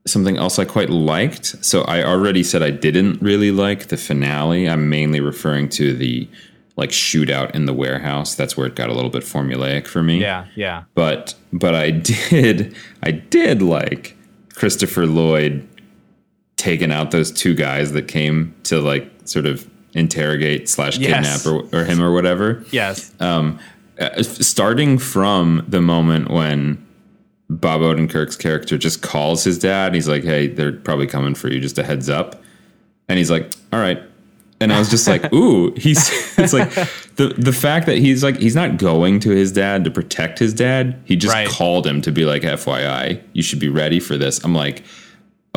something else I quite liked. So I already said I didn't really like the finale. I'm mainly referring to the like shootout in the warehouse. That's where it got a little bit formulaic for me yeah. Yeah. but but I (laughs) did I did like Christopher Lloyd taking out those two guys that came to like sort of interrogate slash kidnap Yes. or, or him or whatever. Yes. Um, uh, starting from the moment when Bob Odenkirk's character just calls his dad, he's like, "Hey, they're probably coming for you. Just a heads up." And he's like, "All right." And I was just like, (laughs) "Ooh, he's." (laughs) It's like the the fact that he's like he's not going to his dad to protect his dad. He just Right. called him to be like, "FYI, you should be ready for this." I'm like,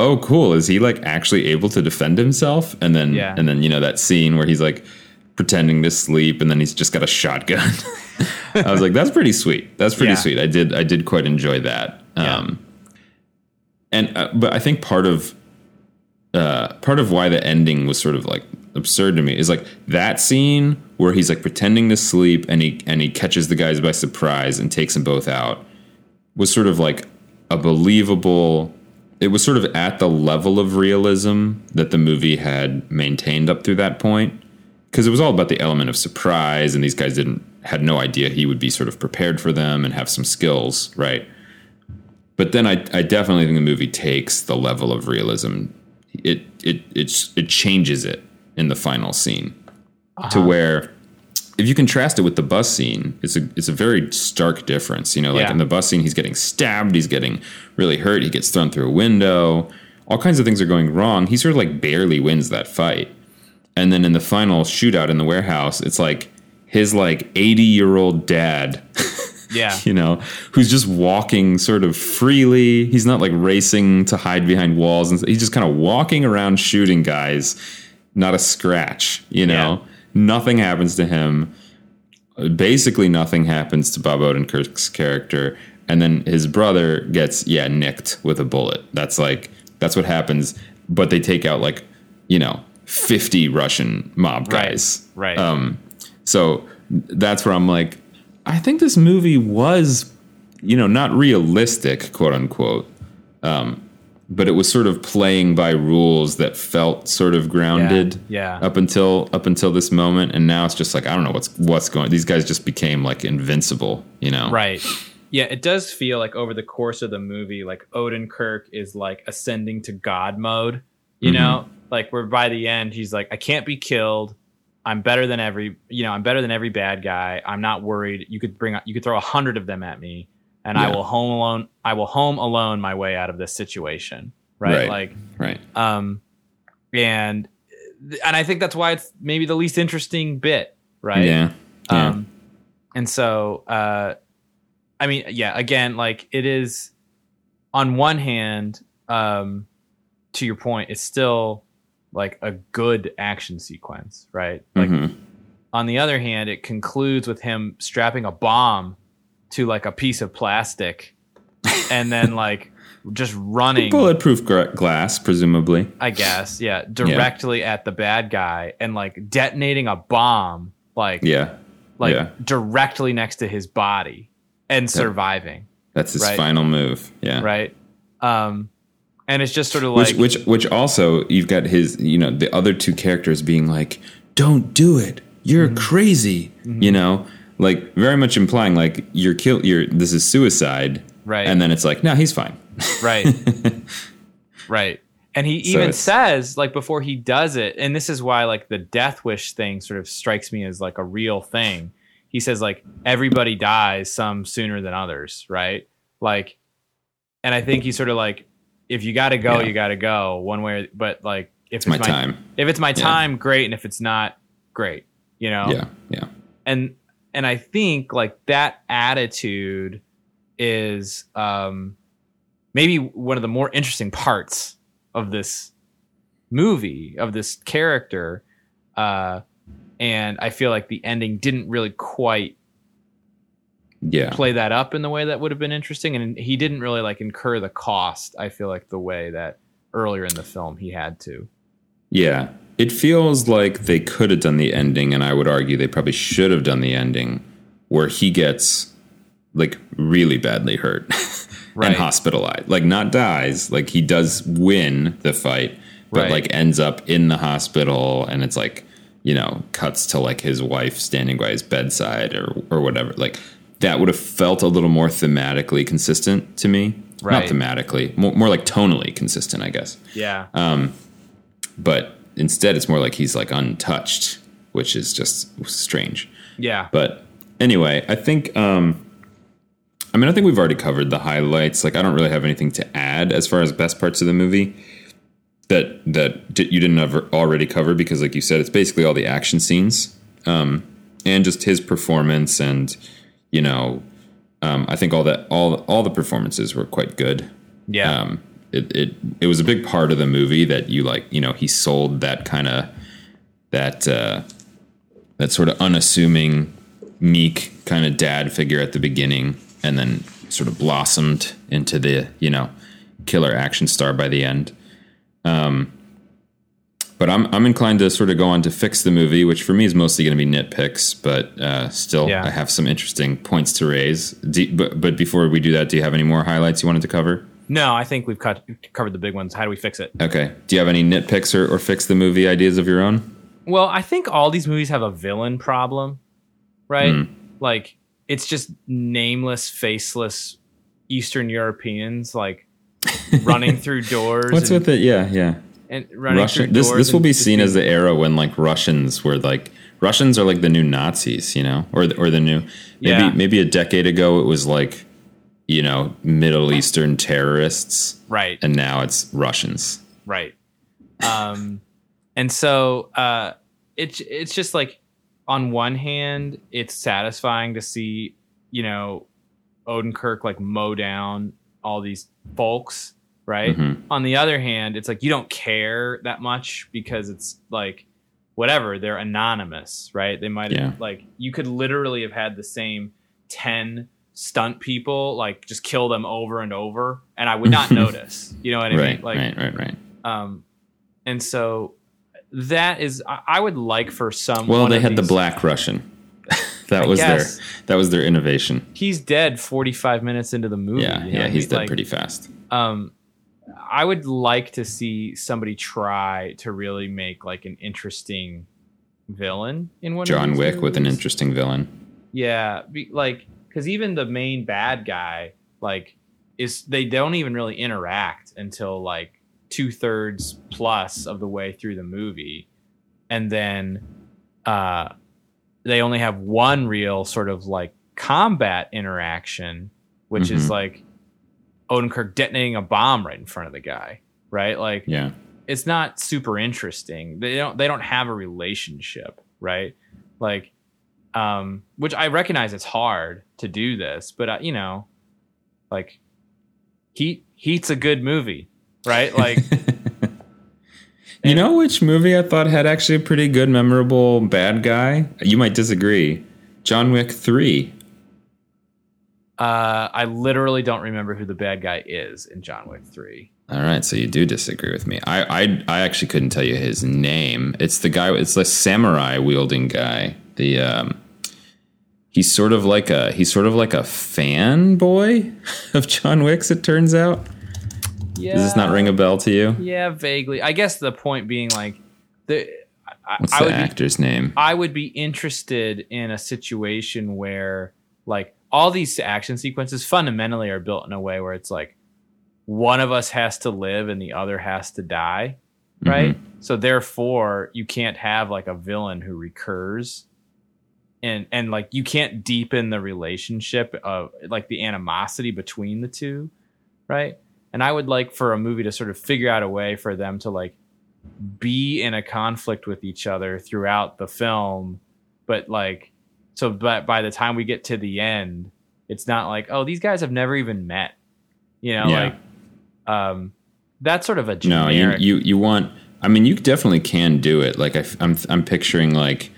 "Oh, cool. Is he like actually able to defend himself?" And then Yeah. and then you know that scene where he's like pretending to sleep and then he's just got a shotgun. (laughs) I was like, that's pretty sweet. That's pretty Yeah. sweet. I did I did quite enjoy that. Yeah. Um, and uh, but I think part of uh, part of why the ending was sort of like absurd to me is like that scene where he's like pretending to sleep and he and he catches the guys by surprise and takes them both out was sort of like a believable it was sort of at the level of realism that the movie had maintained up through that point because it was all about the element of surprise and these guys didn't had no idea he would be sort of prepared for them and have some skills right? But then I, I definitely think the movie takes the level of realism. It it it's, it changes it in the final scene to uh-huh. where if you contrast it with the bus scene, it's a it's a very stark difference. You know, like Yeah. in the bus scene, he's getting stabbed, he's getting really hurt, he gets thrown through a window, all kinds of things are going wrong. He sort of like barely wins that fight, and then in the final shootout in the warehouse, it's like his like eighty year old dad. (laughs) Yeah. you know, who's just walking sort of freely. He's not like racing to hide behind walls, and he's just kind of walking around shooting guys. Not a scratch, you know. Nothing happens to him. Basically, nothing happens to Bob Odenkirk's character, and then his brother gets yeah nicked with a bullet. That's like that's what happens. But they take out like you know fifty Russian mob Right. guys. Right. Um, so that's where I'm like, I think this movie was, you know, not realistic, quote unquote, um, but it was sort of playing by rules that felt sort of grounded. Yeah. Up until up until this moment, and now it's just like I don't know what's what's going. These guys just became like invincible, you know. Right. Yeah, it does feel like over the course of the movie, like Odenkirk is like ascending to God mode. You mm-hmm. know, like where by the end he's like, I can't be killed. I'm better than every, you know, I'm better than every bad guy. I'm not worried. You could bring, you could throw a hundred of them at me, and I will home alone. I will home alone my way out of this situation. Right. Right. Like, Right. um, and and I think that's why it's maybe the least interesting bit. Right. Yeah. Yeah. Um, and so, uh, I mean, yeah, again, like it is on one hand, um, to your point, it's still like a good action sequence, right? Like Mhm. on the other hand, it concludes with him strapping a bomb to like a piece of plastic and then (laughs) like just running bulletproof glass, presumably. I guess, yeah, directly at the bad guy and like detonating a bomb like Yeah. like yeah. directly next to his body and surviving, That's his right. final move. Yeah. right? Um and it's just sort of like which which which also you've got his you know the other two characters being like don't do it you're Mm-hmm. crazy you know like very much implying like you're kill you're this is suicide Right. and then it's like no he's fine right (laughs) right and he So even it's- says like before he does it and this is why like the death wish thing sort of strikes me as like a real thing he says like everybody dies some sooner than others right like and i think he's sort of like if you gotta go Yeah. you gotta go one way or, but like if it's, my time. if it's my Yeah. time great and if it's not great you know yeah yeah and and I think like that attitude is um maybe one of the more interesting parts of this movie of this character uh and I feel like the ending didn't really quite yeah play that up in the way that would have been interesting and he didn't really like incur the cost I feel like the way that earlier in the film he had to Yeah. It feels like they could have done the ending, and I would argue they probably should have done the ending where he gets like really badly hurt (laughs) Right. and hospitalized. Like not dies, like he does win the fight, but Right. like ends up in the hospital and it's like, you know, cuts to like his wife standing by his bedside or or whatever. Like that would have felt a little more thematically consistent to me. Right. Not thematically, more, more like tonally consistent, I guess yeah Um but instead it's more like he's like untouched which is just strange. Yeah. But anyway i think um i mean i think we've already covered the highlights. Like i don't really have anything to add as far as best parts of the movie that that you didn't ever already cover because like you said it's basically all the action scenes um and just his performance and you know um i think all that all all the performances were quite good. Yeah. Um, it, it it was a big part of the movie that you like you know he sold that kind of that uh, that sort of unassuming meek kind of dad figure at the beginning and then sort of blossomed into the you know killer action star by the end um but I'm I'm inclined to sort of go on to fix the movie, which for me is mostly going to be nitpicks, but uh, still Yeah. I have some interesting points to raise. Do, but but before we do that, do you have any more highlights you wanted to cover? No I think we've cut, covered the big ones how do we fix it Okay. Do you have any nitpicks or, or fix the movie ideas of your own? Well, I think all these movies have a villain problem, right? Hmm. Like it's just nameless, faceless Eastern Europeans like (laughs) running through doors. What's and, with it? Yeah, yeah. and running Russian. through This doors this will be seen as the era when like Russians were like Russians are like the new Nazis, you know, or the, or the new maybe Yeah. maybe a decade ago it was like you know Middle Eastern terrorists, right, and now it's Russians. right. Um, and so uh, it's it's just like on one hand, it's satisfying to see you know Odenkirk like mow down all these folks, right? Mhm. on the other hand, it's like you don't care that much because it's like whatever, they're anonymous, right? They might have Yeah. like you could literally have had the same 10 stunt people like just kill them over and over and I would not (laughs) notice. You know what I Right, mean? Like right, right, right. um and so that is I, I would like for some Well, they had the black Russian. (laughs) that I was guess. their that was their innovation. He's dead 45 minutes into the movie. Yeah, you know yeah, he's dead Like, pretty fast. um i would like to see somebody try to really make like an interesting villain in one John these Wick with an interesting villain. yeah be, like because even the main bad guy like is they don't even really interact until like two-thirds plus of the way through the movie and then uh they only have one real sort of like combat interaction which Mhm. is like Odenkirk detonating a bomb right in front of the guy right like Yeah. it's not super interesting. They don't they don't have a relationship, right? Like um which I recognize it's hard to do this, but uh, you know, like Heat Heat's a good movie, right? Like (laughs) you know which movie I thought had actually a pretty good, memorable bad guy? You might disagree. John Wick 3. uh I literally don't remember who the bad guy is in John Wick 3. All right, so you do disagree with me. I, I I actually couldn't tell you his name. It's the guy. It's the samurai wielding guy. The um, he's sort of like a he's sort of like a fanboy (laughs) of John Wick's. It turns out. Yeah. Does this not ring a bell to you? Yeah, vaguely. I guess the point being like the I, What's I the be actor's name? I would be interested in a situation where like all these action sequences fundamentally are built in a way where it's like one of us has to live and the other has to die, right? So therefore, you can't have like a villain who recurs and and like you can't deepen the relationship of like the animosity between the two, right? And I would like for a movie to sort of figure out a way for them to like be in a conflict with each other throughout the film but like so but by the time we get to the end it's not like oh these guys have never even met you know Yeah. like um that's sort of a No, you, you you want. I mean, you definitely can do it. Like I, am I'm picturing like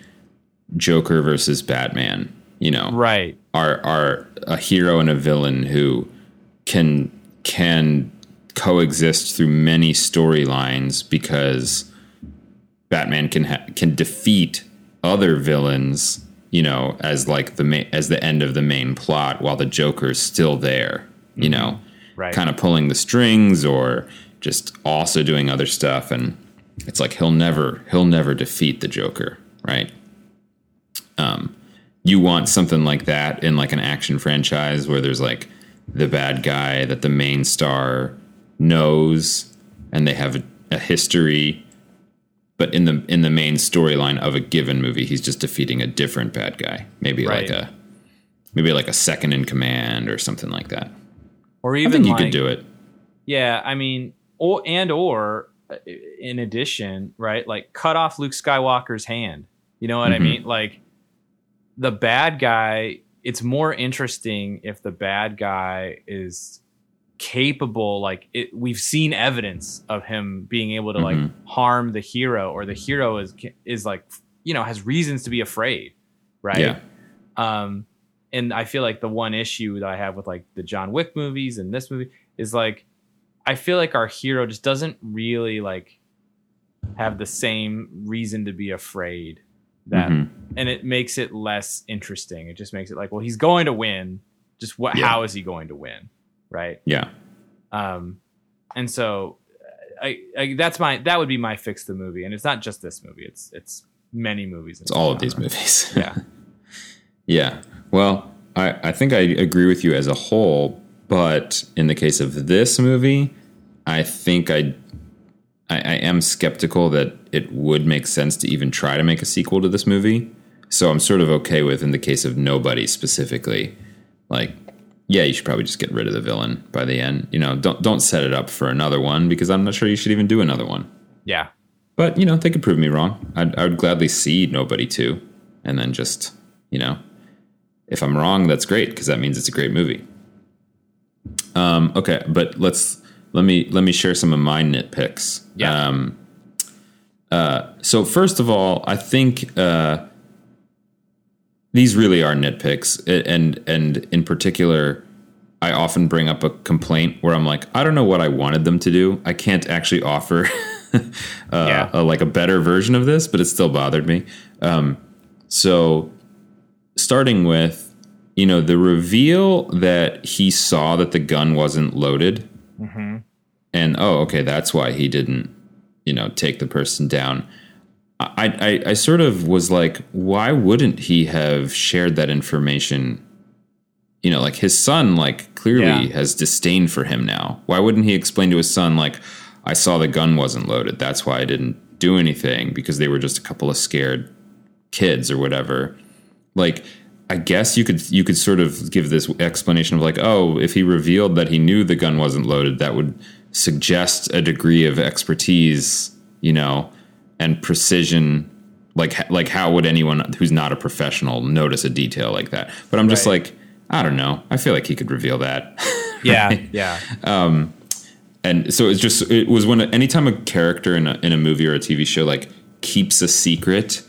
Joker versus Batman. You know, right are are a hero and a villain who can can coexist through many storylines because Batman can ha- can defeat other villains, you know, as like the ma- as the end of the main plot while the Joker's still there, you mm-hmm. know, right kind of pulling the strings or just also doing other stuff and it's like he'll never he'll never defeat the Joker, right? Um you want something like that in like an action franchise where there's like the bad guy that the main star knows and they have a, a history but in the in the main storyline of a given movie he's just defeating a different bad guy. Maybe Right. like a maybe like a second in command or something like that. Or i even you like, could do it. Yeah i mean or and or uh, in addition right like cut off luke skywalker's hand. You know what i Mhm. mean? Like the bad guy it's more interesting if the bad guy is capable like it, we've seen evidence of him being able to like Mhm. harm the hero or the hero is is like you know has reasons to be afraid right yeah um and i feel like the one issue that i have with like the john wick movies and this movie is like i feel like our hero just doesn't really like have the same reason to be afraid that Mhm. And it makes it less interesting. It just makes it like well he's going to win. Just what Yeah. how is he going to win? Right? Yeah. Um and so I, I that's my that would be my fix the movie. And it's not just this movie. It's it's many movies it's all of these movies. (laughs) Yeah. Yeah. Well, I, I think I agree with you as a whole, but in the case of this movie, I think I I am skeptical that it would make sense to even try to make a sequel to this movie. So I'm sort of okay with in the case of nobody specifically, like, yeah, you should probably just get rid of the villain by the end. You know, don't don't set it up for another one because I'm not sure you should even do another one. yeah But you know, they could prove me wrong. I'd, I would gladly see nobody too, and then just you know, if I'm wrong, that's great because that means it's a great movie. Um, okay, but let's let me let me share some of my nitpicks. Yeah. Um, uh, so first of all, I think uh, these really are nitpicks, and and in particular, I often bring up a complaint where I'm like, I don't know what I wanted them to do. I can't actually offer (laughs) uh, Yeah. a, like a better version of this, but it still bothered me. Um, so starting with, you know, the reveal that he saw that the gun wasn't loaded, mm-hmm. and oh, okay, that's why he didn't, you know, take the person down. I, I, I sort of was like, why wouldn't he have shared that information? You know, like his son, like clearly Yeah. has disdain for him now. Why wouldn't he explain to his son, like, I saw the gun wasn't loaded. That's why I didn't do anything because they were just a couple of scared kids or whatever. Like, I guess you could you could sort of give this explanation of like, oh, if he revealed that he knew the gun wasn't loaded, that would suggest a degree of expertise, you know, and precision. Like like how would anyone who's not a professional notice a detail like that? But I'm just Right. like, I don't know. I feel like he could reveal that. (laughs) yeah yeah and so it's just it was when anytime a character in a, in a movie or a TV show like keeps a secret,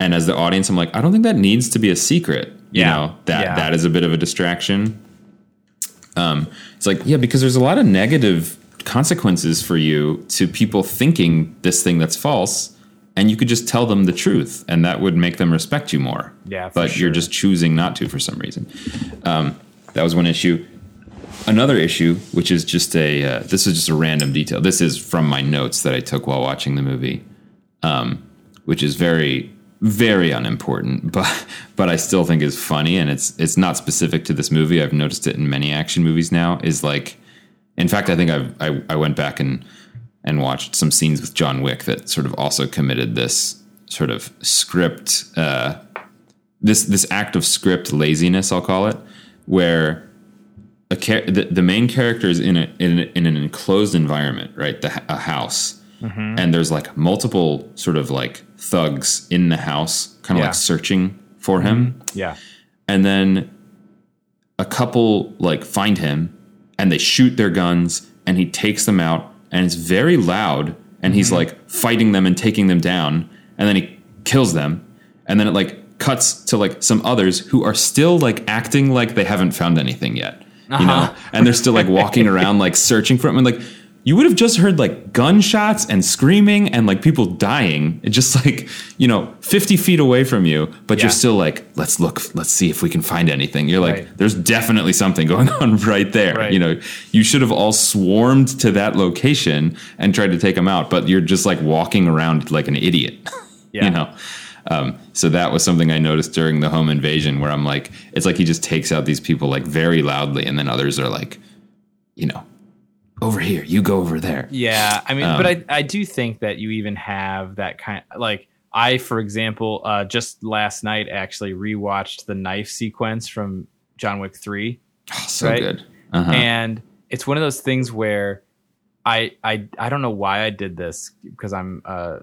and as the audience, I'm like, I don't think that needs to be a secret. You Yeah. know that Yeah. that is a bit of a distraction. Um, it's like yeah, because there's a lot of negative consequences for you to people thinking this thing that's false, and you could just tell them the truth, and that would make them respect you more. Yeah, but you're just choosing not to for some reason. Um, that was one issue. another issue, which is just a uh, this is just a random detail. This is from my notes that I took while watching the movie, um, which is very very unimportant, (laughs) but but I still think is funny, and it's it's not specific to this movie. I've noticed it in many action movies now. Is like, in fact, I think I've, I I went back and and watched some scenes with John Wick that sort of also committed this sort of script uh, this this act of script laziness, I'll call it, where a char- the, the main character is in a, in, in an enclosed environment, right? The, a house, Mm-hmm. and there's like multiple sort of like thugs in the house, kind of Yeah. like searching for him, Yeah. and then a couple like find him and they shoot their guns and he takes them out and it's very loud and he's mm-hmm. like fighting them and taking them down and then he kills them and then it like cuts to like some others who are still like acting like they haven't found anything yet you know? (laughs) And they're still like walking around like searching for him and like you would have just heard like gunshots and screaming and like people dying just like you know 50 feet away from you but Yeah. you're still like let's look let's see if we can find anything you're like Right. there's definitely something going (laughs) on right there Right. you know you should have all swarmed to that location and tried to take them out but you're just like walking around like an idiot (laughs) Yeah. you know um, so that was something i noticed during the home invasion where i'm like it's like he just takes out these people like very loudly and then others are like you know over here you go over there Yeah, I mean, Um, but I I do think that you even have that kind of, like I, for example, uh, just last night actually rewatched the knife sequence from John Wick Three, oh, so Right. good uh-huh. and it's one of those things where I I I don't know why I did this because I'm a,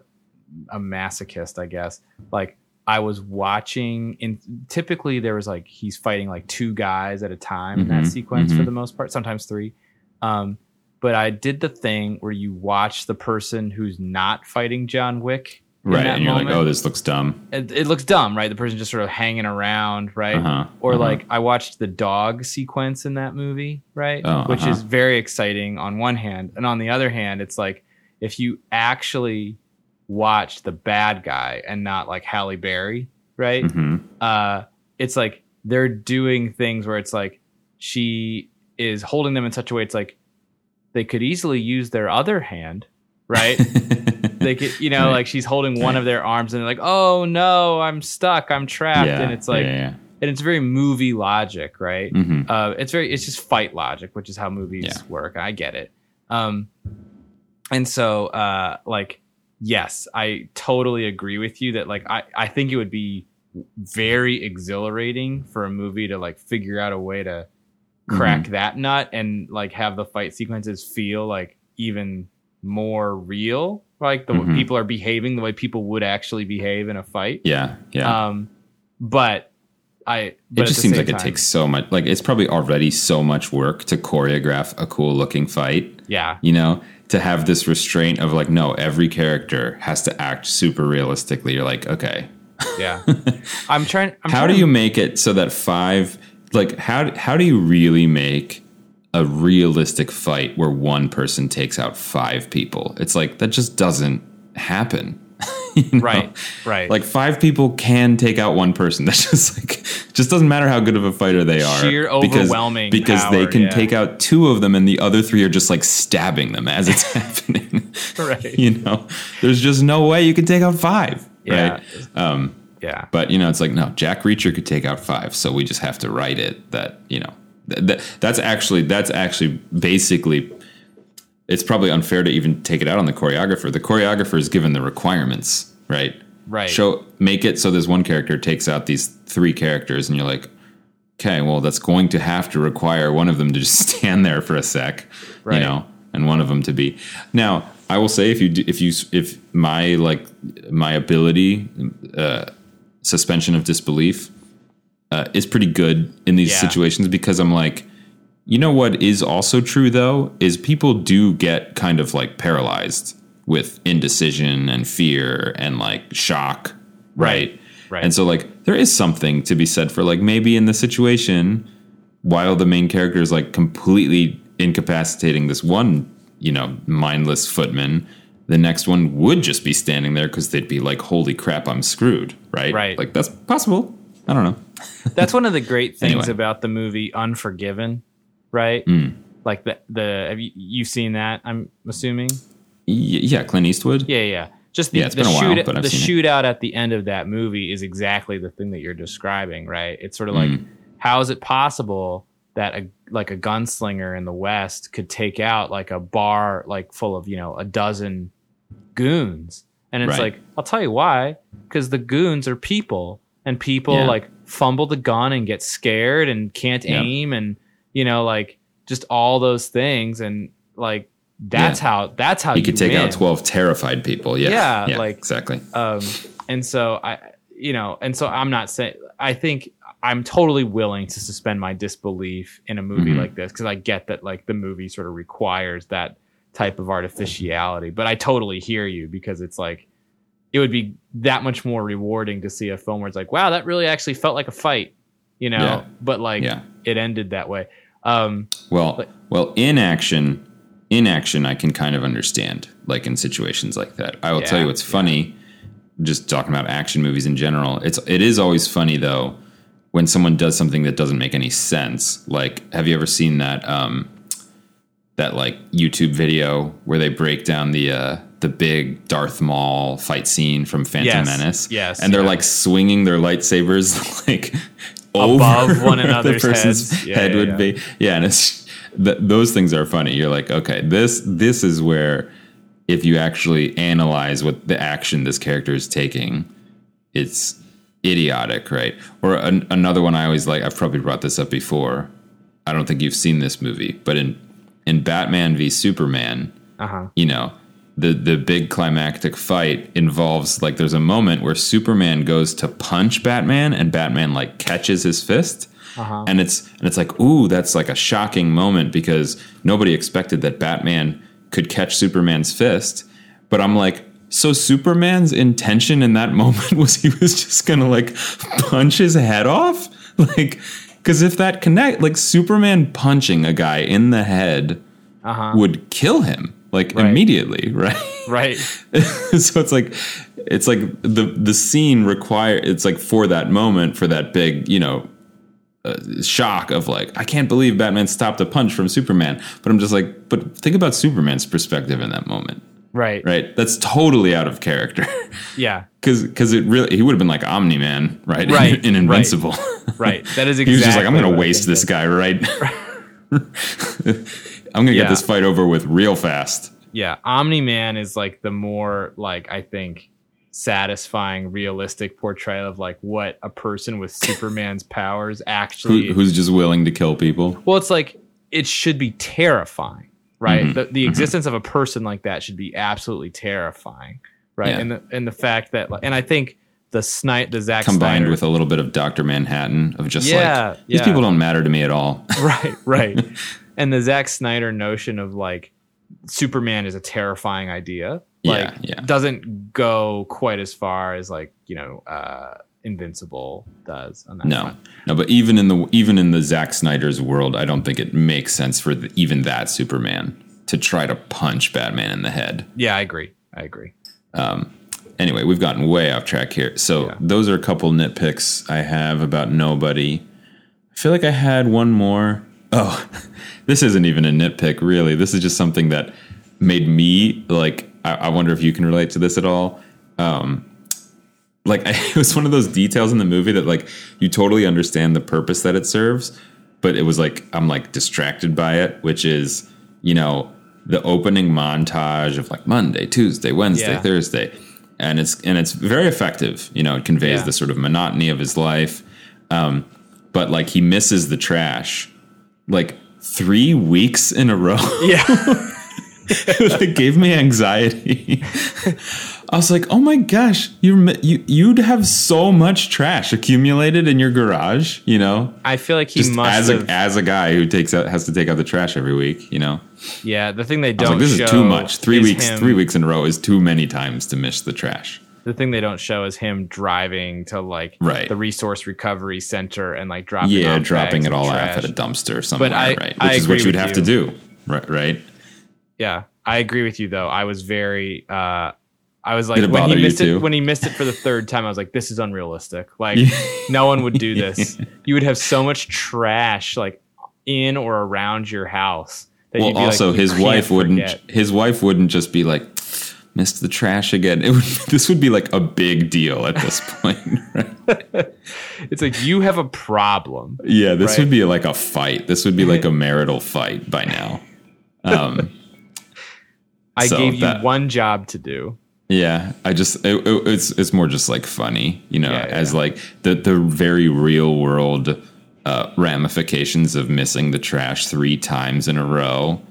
a masochist, I guess. Like I was watching, and typically there was like he's fighting like two guys at a time in that Mhm, sequence for mhm. the most part, sometimes three. Um, but I did the thing where you watch the person who's not fighting John Wick. right and you're like oh this looks dumb It, it looks dumb, right? The person just sort of hanging around, right? uh-huh. Or uh-huh. like I watched the dog sequence in that movie, right? Oh, Which uh-huh. is very exciting on one hand, and on the other hand, it's like if you actually watch the bad guy and not like Halle Berry, right? Mhm. Uh, it's like they're doing things where it's like she is holding them in such a way it's like they could easily use their other hand, right? (laughs) they could, you know, like she's holding one of their arms and they're like, "Oh no, I'm stuck, I'm trapped," yeah, and it's like, yeah, yeah. and it's very movie logic, right? Mhm. Uh, it's very, it's just fight logic, which is how movies work. I get it. Um, and so, uh, like, yes, I totally agree with you that, like, I, I think it would be very exhilarating for a movie to like figure out a way to crack Mm-hmm. that nut and like have the fight sequences feel like even more real, like the Mhm. people are behaving the way people would actually behave in a fight. yeah yeah Um, but I, but it just seems like it takes so much like it's probably already so much work to choreograph a cool looking fight yeah, you know to have this restraint of like no every character has to act super realistically you're like okay yeah. (laughs) I'm trying. I'm how trying do to- you make it so that five like how how do you really make a realistic fight where one person takes out five people it's like that just doesn't happen (laughs) you know? Right, right. like five people can take out one person (laughs) that's just like just doesn't matter how good of a fighter they are Sheer because, overwhelming because they power, can yeah. take out two of them and the other three are just like stabbing them as it's (laughs) happening Right. you know there's just no way you can take out five Yeah. right um yeah, but you know, it's like no, Jack Reacher could take out five, so we just have to write it that you know th- th- that's actually that's actually basically. It's probably unfair to even take it out on the choreographer. The choreographer is given the requirements, right? right. Show make it so this one character takes out these three characters, and you're like, okay, well, that's going to have to require one of them to just (laughs) stand there for a sec, Right. you know, and one of them to be. Now, I will say, if you if you if my like my ability, uh, suspension of disbelief, uh, is pretty good in these Yeah. situations because I'm like. You know what is also true though is people do get kind of like paralyzed with indecision and fear and like shock, right? Right. And so like there is something to be said for like maybe in the situation while the main character is like completely incapacitating this one, you know, mindless footman, the next one would just be standing there cuz they'd be like holy crap, I'm screwed, right? Right. Like that's possible. I don't know. (laughs) That's one of the great things Anyway. about the movie Unforgiven right? Mm. Like the the have you you've seen that? I'm assuming. Y- yeah, Clint Eastwood. Yeah, yeah. Just the, Yeah, the a while, the shootout at the end of that movie is exactly the thing that you're describing, right? It's sort of like Mm. how is it possible that a like a gunslinger in the West could take out like a bar like full of, you know, a dozen goons? And it's Right. like, I'll tell you why, because the goons are people and people Yeah. like fumble the gun and get scared and can't Yep. aim and you know, like just all those things and like that's how that's how He you could take win. out twelve terrified people. Yeah, Yeah, like- exactly. um and so i you know and so i'm not saying i think i'm totally willing to suspend my disbelief in a movie Mhm. like this because i get that like the movie sort of requires that type of artificiality but i totally hear you because it's like it would be that much more rewarding to see a film where it's like wow that really actually felt like a fight you know Yeah. but like Yeah. it ended that way um Well, But- well, in action, in action, I can kind of understand, like in situations like that. I will tell you what's funny. Just talking about action movies in general, it's it is always funny though when someone does something that doesn't make any sense. Like, have you ever seen that um, that like YouTube video where they break down the uh, the big Darth Maul fight scene from Phantom Yes, Menace? yes, and they're yeah. like swinging their lightsabers (laughs) like Above over one another's the person's heads. Yeah, head yeah, would be. Yeah, and it's th- those things are funny. You're like, okay, this this is where if you actually analyze what the action this character is taking, it's idiotic, right? Or an, another one I always like. I've probably brought this up before. I don't think you've seen this movie, but in in Batman v Superman, uh-huh you know the the big climactic fight involves like there's a moment where Superman goes to punch Batman and Batman like catches his fist. Uh-huh. And it's and it's like ooh that's like a shocking moment because nobody expected that Batman could catch Superman's fist. But I'm like so Superman's intention in that (laughs) moment was he was just to like punch his head off? (laughs) Like cuz if that connect like Superman punching a guy in the head uh-huh would kill him like Right. immediately, (laughs) right? right (laughs) so it's like it's like the the scene require it's like for that moment for that big you know uh, shock of like I can't believe Batman stopped a punch from Superman, but I'm just like but think about Superman's perspective in that moment, right right? That's totally out of character (laughs) yeah because because it really he would have been like Omni Man, right? (laughs) Right, in, right. Invincible. (laughs) right that is exactly he was just like I'm gonna waste this guy, right? I'm gonna Yeah. get this fight over with real fast. yeah omni man is like the more like i think satisfying realistic portrayal of like what a person with superman's powers actually Who, who's just willing to kill people? well it's like it should be terrifying right Mhm, the, the existence of a person like that should be absolutely terrifying right Yeah. and the and the fact that and i think the snipe the Zack combined Snyder, with a little bit of Doctor Manhattan of just Yeah, like these yeah. people don't matter to me at all. (laughs) right right (laughs) and the Zack Snyder notion of like Superman is a terrifying idea like Yeah, yeah. doesn't go quite as far as like you know uh Invincible does on that No, front. no, but even in the even in the Zack Snyder's world, I don't think it makes sense for the, even that Superman to try to punch Batman in the head. yeah I agree I agree Anyway, we've gotten way off track here. So Yeah. those are a couple nitpicks I have about Nobody. I feel like I had one more. Oh, (laughs) this isn't even a nitpick, really. This is just something that made me like. I, I wonder if you can relate to this at all. Um, like (laughs) it was one of those details in the movie that like you totally understand the purpose that it serves, but it was like I'm like distracted by it, which is you know the opening montage of like Monday, Tuesday, Wednesday, Yeah. Thursday, and it's and it's very effective. You know, it conveys Yeah. the sort of monotony of his life, um, but like he misses the trash like three weeks in a row. yeah (laughs) it gave me anxiety. (laughs) I was like, "Oh my gosh, you you you'd have so much trash accumulated in your garage, you know, I feel like he just must as have a as a guy who takes out has to take out the trash every week, you know." yeah the thing they don't like, "This show is too much. Three weeks, him- three weeks in a row is too many times to miss the trash." the thing they don't show is him driving to like Right. the resource recovery center and like dropping Yeah, off dropping it all trash. off at a dumpster somewhere, I- right? Which I is what you'd have you. to do, right? Right? Yeah, I agree with you though. I was very uh I was like when he missed it too? when he missed it for the third time, I was like, this is unrealistic. Like no one would do (laughs) this. You would have so much trash like in or around your house. that well, you'd be like, also you his wife wouldn't. His wife wouldn't just be like, "Missed the trash again." It would. (laughs) This would be like a big deal at this (laughs) point, right? It's like you have a problem. Yeah, this Right. would be like a fight. This would be like a marital fight by now. Um, I So gave you that- one job to do. Yeah, I just it, it- it's it's more just like funny, you know, Yeah, yeah. as like the the very real world uh, ramifications of missing the trash three times in a row.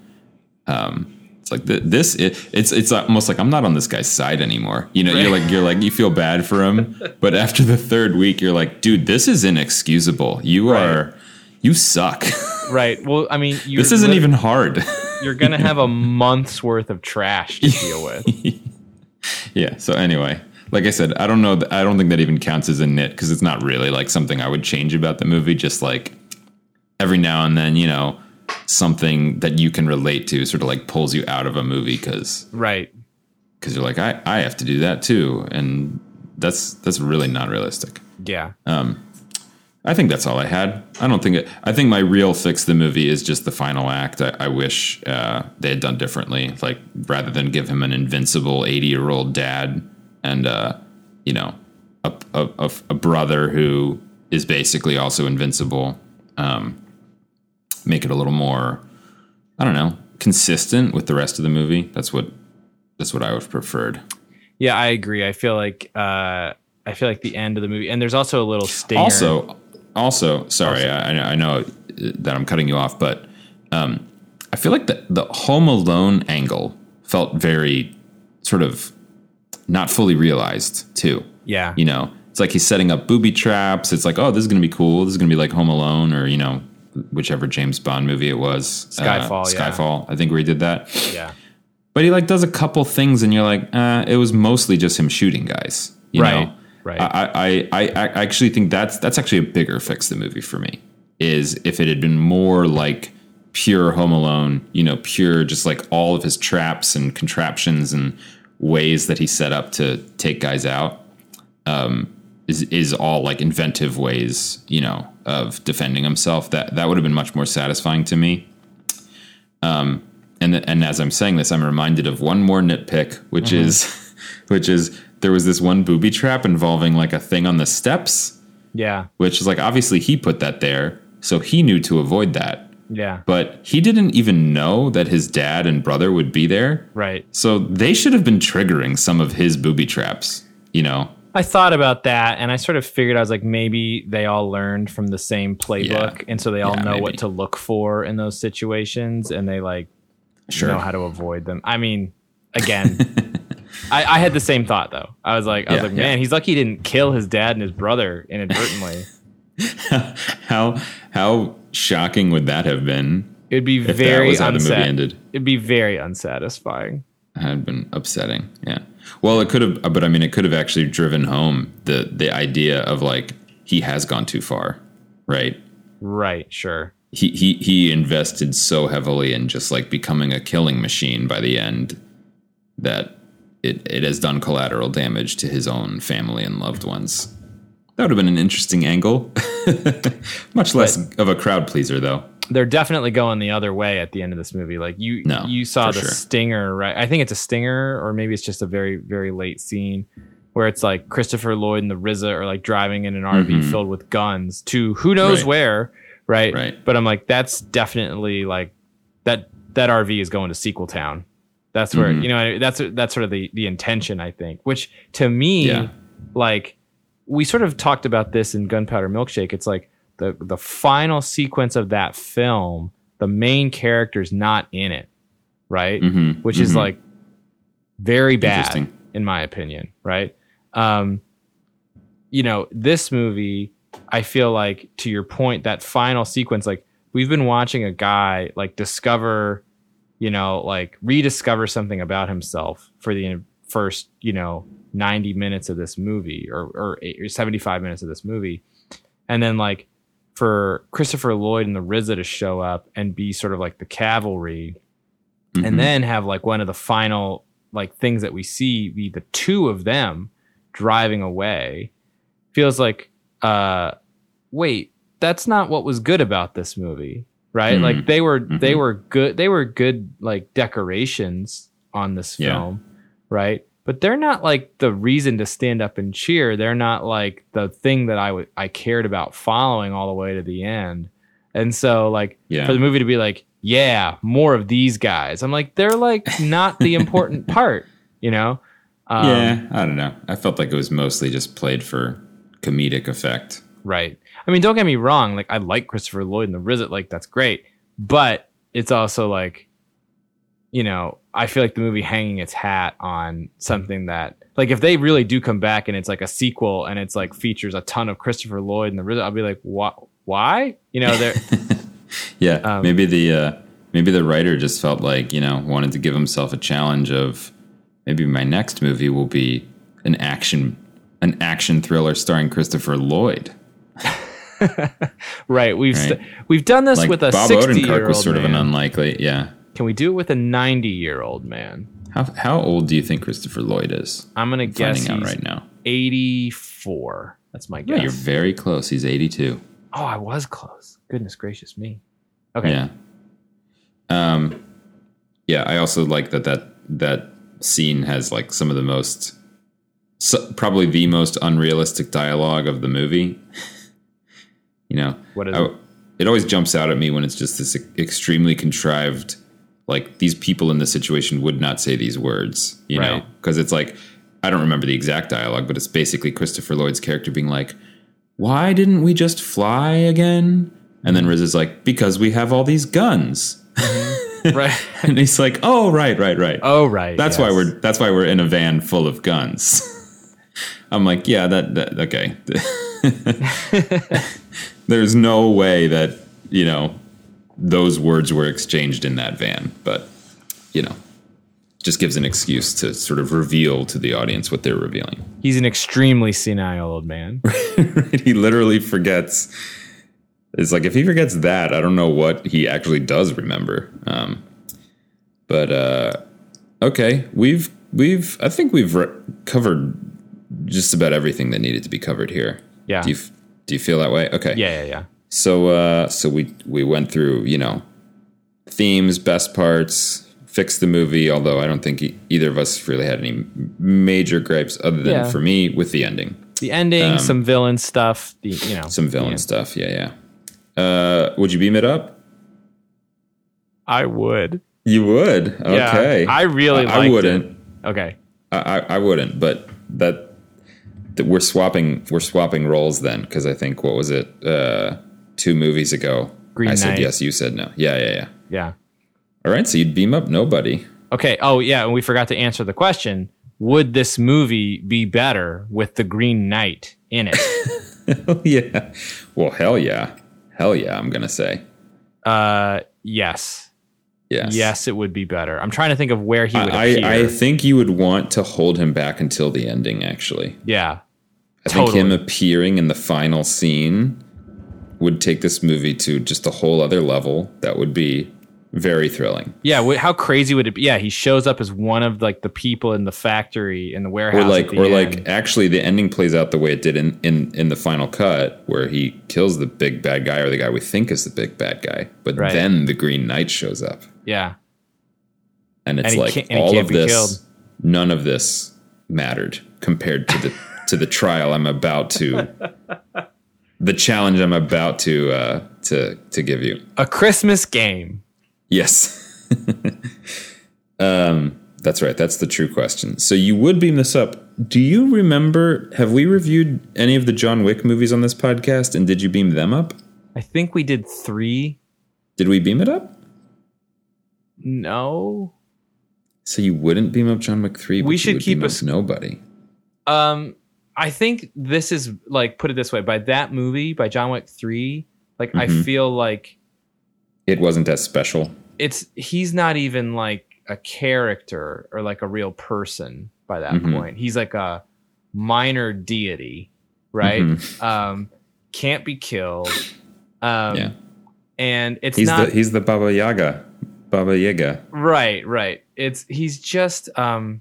Um, it's like th- this. It, it's it's almost like I'm not on this guy's side anymore. You know, you're like you're like you feel bad for him, (laughs) but after the third week, you're like, dude, this is inexcusable. You Right. are you suck. Right. Well, I mean, (laughs) this isn't even hard. You're gonna (laughs) have a month's worth of trash to deal with. Yeah. So anyway, like I said, I don't know. th- I don't think that even counts as a nit because it's not really like something I would change about the movie. Just like every now and then, you know, something that you can relate to sort of like pulls you out of a movie because Right. because you're like I I have to do that too, and that's that's really not realistic. Yeah. Um, I think that's all I had. I don't think it. I think my real fix the movie is just the final act. I, I wish uh, they had done differently. Like rather than give him an invincible eighty year old dad and uh, you know a, a, a, brother who is basically also invincible. Um, make it a little more. I don't know, consistent with the rest of the movie. That's what that's what I would have preferred. Yeah, I agree. I feel like uh I feel like the end of the movie, and there's also a little stinger. Also, also, sorry, I, I know that I'm cutting you off, but um, I feel like the the Home Alone angle felt very sort of not fully realized too. yeah, You know, it's like he's setting up booby traps. It's like, oh, this is gonna be cool. This is gonna be like Home Alone, or you know, whichever James Bond movie it was, Skyfall, Uh, yeah. Skyfall. I think where he did that. yeah, But he like does a couple things, and you're like, uh, it was mostly just him shooting guys. You Right, know? Right. I, I, I, I actually think that's that's actually a bigger fix the movie for me. Is if it had been more like pure Home Alone, you know, pure just like all of his traps and contraptions and ways that he set up to take guys out, um, is is all like inventive ways, you know, of defending himself. That that would have been much more satisfying to me. Um, and and as I'm saying this, I'm reminded of one more nitpick, which is (laughs) which is there was this one booby trap involving like a thing on the steps, yeah, which is like obviously he put that there, so he knew to avoid that. yeah. But he didn't even know that his dad and brother would be there. Right. So they should have been triggering some of his booby traps, you know? I thought about that, and I sort of figured I was like, maybe they all learned from the same playbook, Yeah. and so they all Yeah, know maybe. what to look for in those situations, and they like Sure. know how to avoid them. I mean, again, (laughs) I, I had the same thought though. I was like, I was Yeah, like, yeah. man, he's lucky he didn't kill his dad and his brother inadvertently. (laughs) how how shocking would that have been It'd be very was how the movie unsat- It'd be very unsatisfying. had been upsetting. Yeah. Well, it could have, uh, but I mean, it could have actually driven home the the idea of like he has gone too far, right? Right. Sure. He he he invested so heavily in just like becoming a killing machine by the end that it it has done collateral damage to his own family and loved ones. That would have been an interesting angle. (laughs) Much less of a crowd pleaser, though. they're definitely going the other way at the end of this movie. Like you, No, you saw the sure. stinger, right? I think it's a stinger, or maybe it's just a very, very late scene where it's like Christopher Lloyd and the RZA are like driving in an RV Mhm. filled with guns to who knows Right. where, right? Right. But I'm like, that's definitely like that. That RV is going to Sequel Town. That's where Mhm. you know that's that's sort of the the intention I think. Which to me, Yeah. like we sort of talked about this in Gunpowder Milkshake. It's like the the final sequence of that film, the main character's not in it, right? Mhm, Which is mhm. like very bad in my opinion, right? Um, you know, this movie, I feel like to your point, that final sequence, like we've been watching a guy like discover, you know, like rediscover something about himself for the first, you know, 90 minutes of this movie or, or, eight, or 75 minutes of this movie. And then like for Christopher Lloyd and the RZA to show up and be sort of like the cavalry Mhm. and then have like one of the final like things that we see be the two of them driving away feels like uh wait that's not what was good about this movie right? Mhm. Like they were they Mhm. were good they were good like decorations on this Yeah. film, right? But they're not like the reason to stand up and cheer. They're not like the thing that I would I cared about following all the way to the end. And so like Yeah. for the movie to be like, yeah, more of these guys. I'm like, they're like not the important (laughs) part, you know? Um, yeah, I don't know. I felt like it was mostly just played for comedic effect. Right. I mean, don't get me wrong. Like, I like Christopher Lloyd and the RZA. Like, that's great. But it's also like, you know, I feel like the movie hanging its hat on something that, like, if they really do come back and it's like a sequel and it's like features a ton of Christopher Lloyd and the RZA, I'll be like, what? Why? You know, they're (laughs) Yeah, Um, maybe the uh, maybe the writer just felt like you know wanted to give himself a challenge of maybe my next movie will be an action an action thriller starring Christopher Lloyd. Right. We've Right. st- we've done this Like with a Bob sixty Odenkirk year old was sort of an unlikely. Yeah. Can we do it with a ninety year old man? How how old do you think Christopher Lloyd is? I'm gonna guess Finding out he's right now. eighty four. That's my guess. Yeah, guess. you're very close. He's 82. oh, I was close. Goodness gracious me. Okay. Yeah. Um, yeah. I also like that that that scene has like some of the most, so, probably the most unrealistic dialogue of the movie. (laughs) you know, What is I- it? it always jumps out at me when it's just this extremely contrived. Like these people in this situation would not say these words, you know, because it's like I don't remember the exact dialogue, but it's basically Christopher Lloyd's character being like, "Why didn't we just fly again?" And then Riz is like, "Because we have all these guns." Mm-hmm. right. (laughs) and he's like, "Oh, right, right, right. Oh, right. that's yes. why we're that's why we're in a van full of guns." (laughs) I'm like, "Yeah, that, that okay." (laughs) There's no way that you know those words were exchanged in that van, but you know, just gives an excuse to sort of reveal to the audience what they're revealing. He's an extremely senile old man. (laughs) he literally forgets. It's like if he forgets that, I don't know what he actually does remember. Um, but uh, okay, we've we've I think we've re- covered just about everything that needed to be covered here. Yeah. Do you f- do you feel that way? Okay. Yeah, yeah, yeah. So uh, so we we went through you know themes, best parts, fixed the movie. Although I don't think e- either of us really had any major gripes, other than Yeah. for me with the ending The ending, some villain stuff. The you know Um, some villain yeah. stuff. Yeah, yeah. Uh, would you beam it up? I would. You would. Yeah, Okay. I really. I, I wouldn't. It. Okay. I, I, I wouldn't. But that we're swapping. We're swapping roles then because I think what was it? Uh, two movies ago. Green I said yes. You said no. Yeah, yeah, yeah. Yeah. All right. So you'd beam up nobody. Okay. Oh yeah, and we forgot to answer the question. Would this movie be better with the Green Knight in it? (laughs) Yeah. Well, hell yeah. Hell yeah. I'm gonna say uh, yes. yes. Yes, it would be better. I'm trying to think of where he would. I, I think you would want to hold him back until the ending. Actually. yeah. I think him appearing in the final scene would take this movie to just a whole other level that would be very thrilling. Yeah, how crazy would it be? Yeah, he shows up as one of like the people in the factory in the warehouse. Or like or end. like actually the ending plays out the way it did in, in in the final cut where he kills the big bad guy or the guy we think is the big bad guy. But Right. then the Green Knight shows up. yeah, And it's And like can't- and he all of this killed. none of this mattered compared to the (laughs) to the trial I'm about to (laughs) the challenge I'm about to uh to to give you. a Christmas game. Yes. (laughs) um, that's right. That's the true question. So you would beam this up. Do you remember? Have we reviewed any of the John Wick movies on this podcast? And did you beam them up? I think we did three. Did we beam it up? No. So you wouldn't beam up John Wick three. We should keep beam us- up nobody. Um, I think this is like put it this way: by that movie, by John Wick three, like I Mhm. feel like It wasn't as special. it's he's not even like a character or like a real person by that Mhm. point. He's like a minor deity, right? Mhm. Um, can't be killed. Um, Yeah. and it's He's not the he's the Baba Yaga. Baba Yaga. right, right. It's he's just um,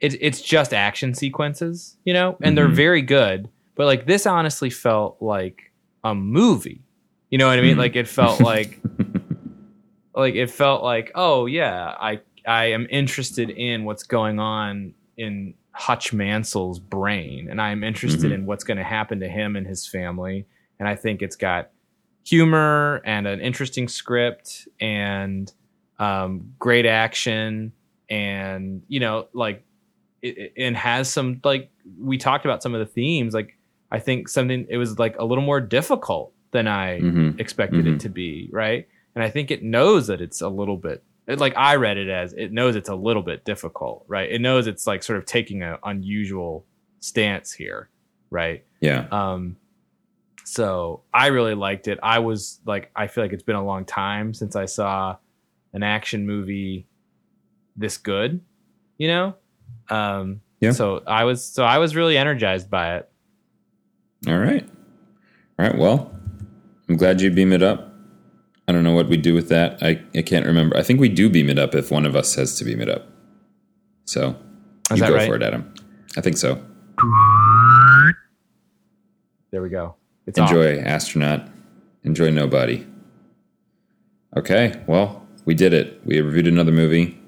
it's it's just action sequences, you know, and they're Mhm. very good. But like this, honestly felt like a movie. You know what I mean? Like it felt like (laughs) like it felt like oh yeah i i am interested in what's going on in hutch mansell's brain and i'm interested Mhm. in what's going to happen to him and his family and i think it's got humor and an interesting script and um, great action and you know like it, and has some like we talked about some of the themes like i think something it was like a little more difficult than i hmm expected Mhm. it to be, right? And I think it knows that it's a little bit it, like I read it as it knows it's a little bit difficult, right? It knows it's like sort of taking an unusual stance here, right? Yeah. Um so I really liked it. I was like I feel like it's been a long time since I saw an action movie this good, you know? Um Yeah. so I was so I was really energized by it. All right. All right. Well, I'm glad you beam it up. I don't know what we do with that. I, I can't remember. I think we do beam it up if one of us has to beam it up. So Is you go right? for it, Adam. I think so. There we go. It's off. Enjoy, astronaut. Enjoy nobody. Okay. Well, we did it. We reviewed another movie.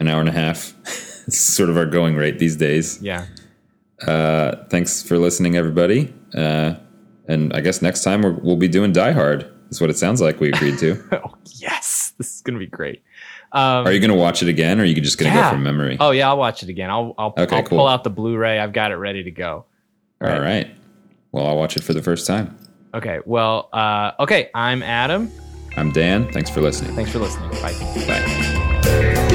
An hour and a half. (laughs) it's sort of our going rate these days. Yeah. Uh, thanks for listening, everybody. Uh, and I guess next time we're, we'll be doing Die Hard. Is what it sounds like we agreed to. (laughs) oh yes, this is gonna be great. Um, Are you going to watch it again, or are you just going to Yeah. go from memory? oh yeah, I'll watch it again. I'll I'll, Okay, I'll cool. pull out the Blu-ray. I've got it ready to go. All All right. right. Well, I'll watch it for the first time. Okay. Well. Uh, okay. I'm Adam. I'm Dan. Thanks for listening. Thanks for listening. Bye. Bye.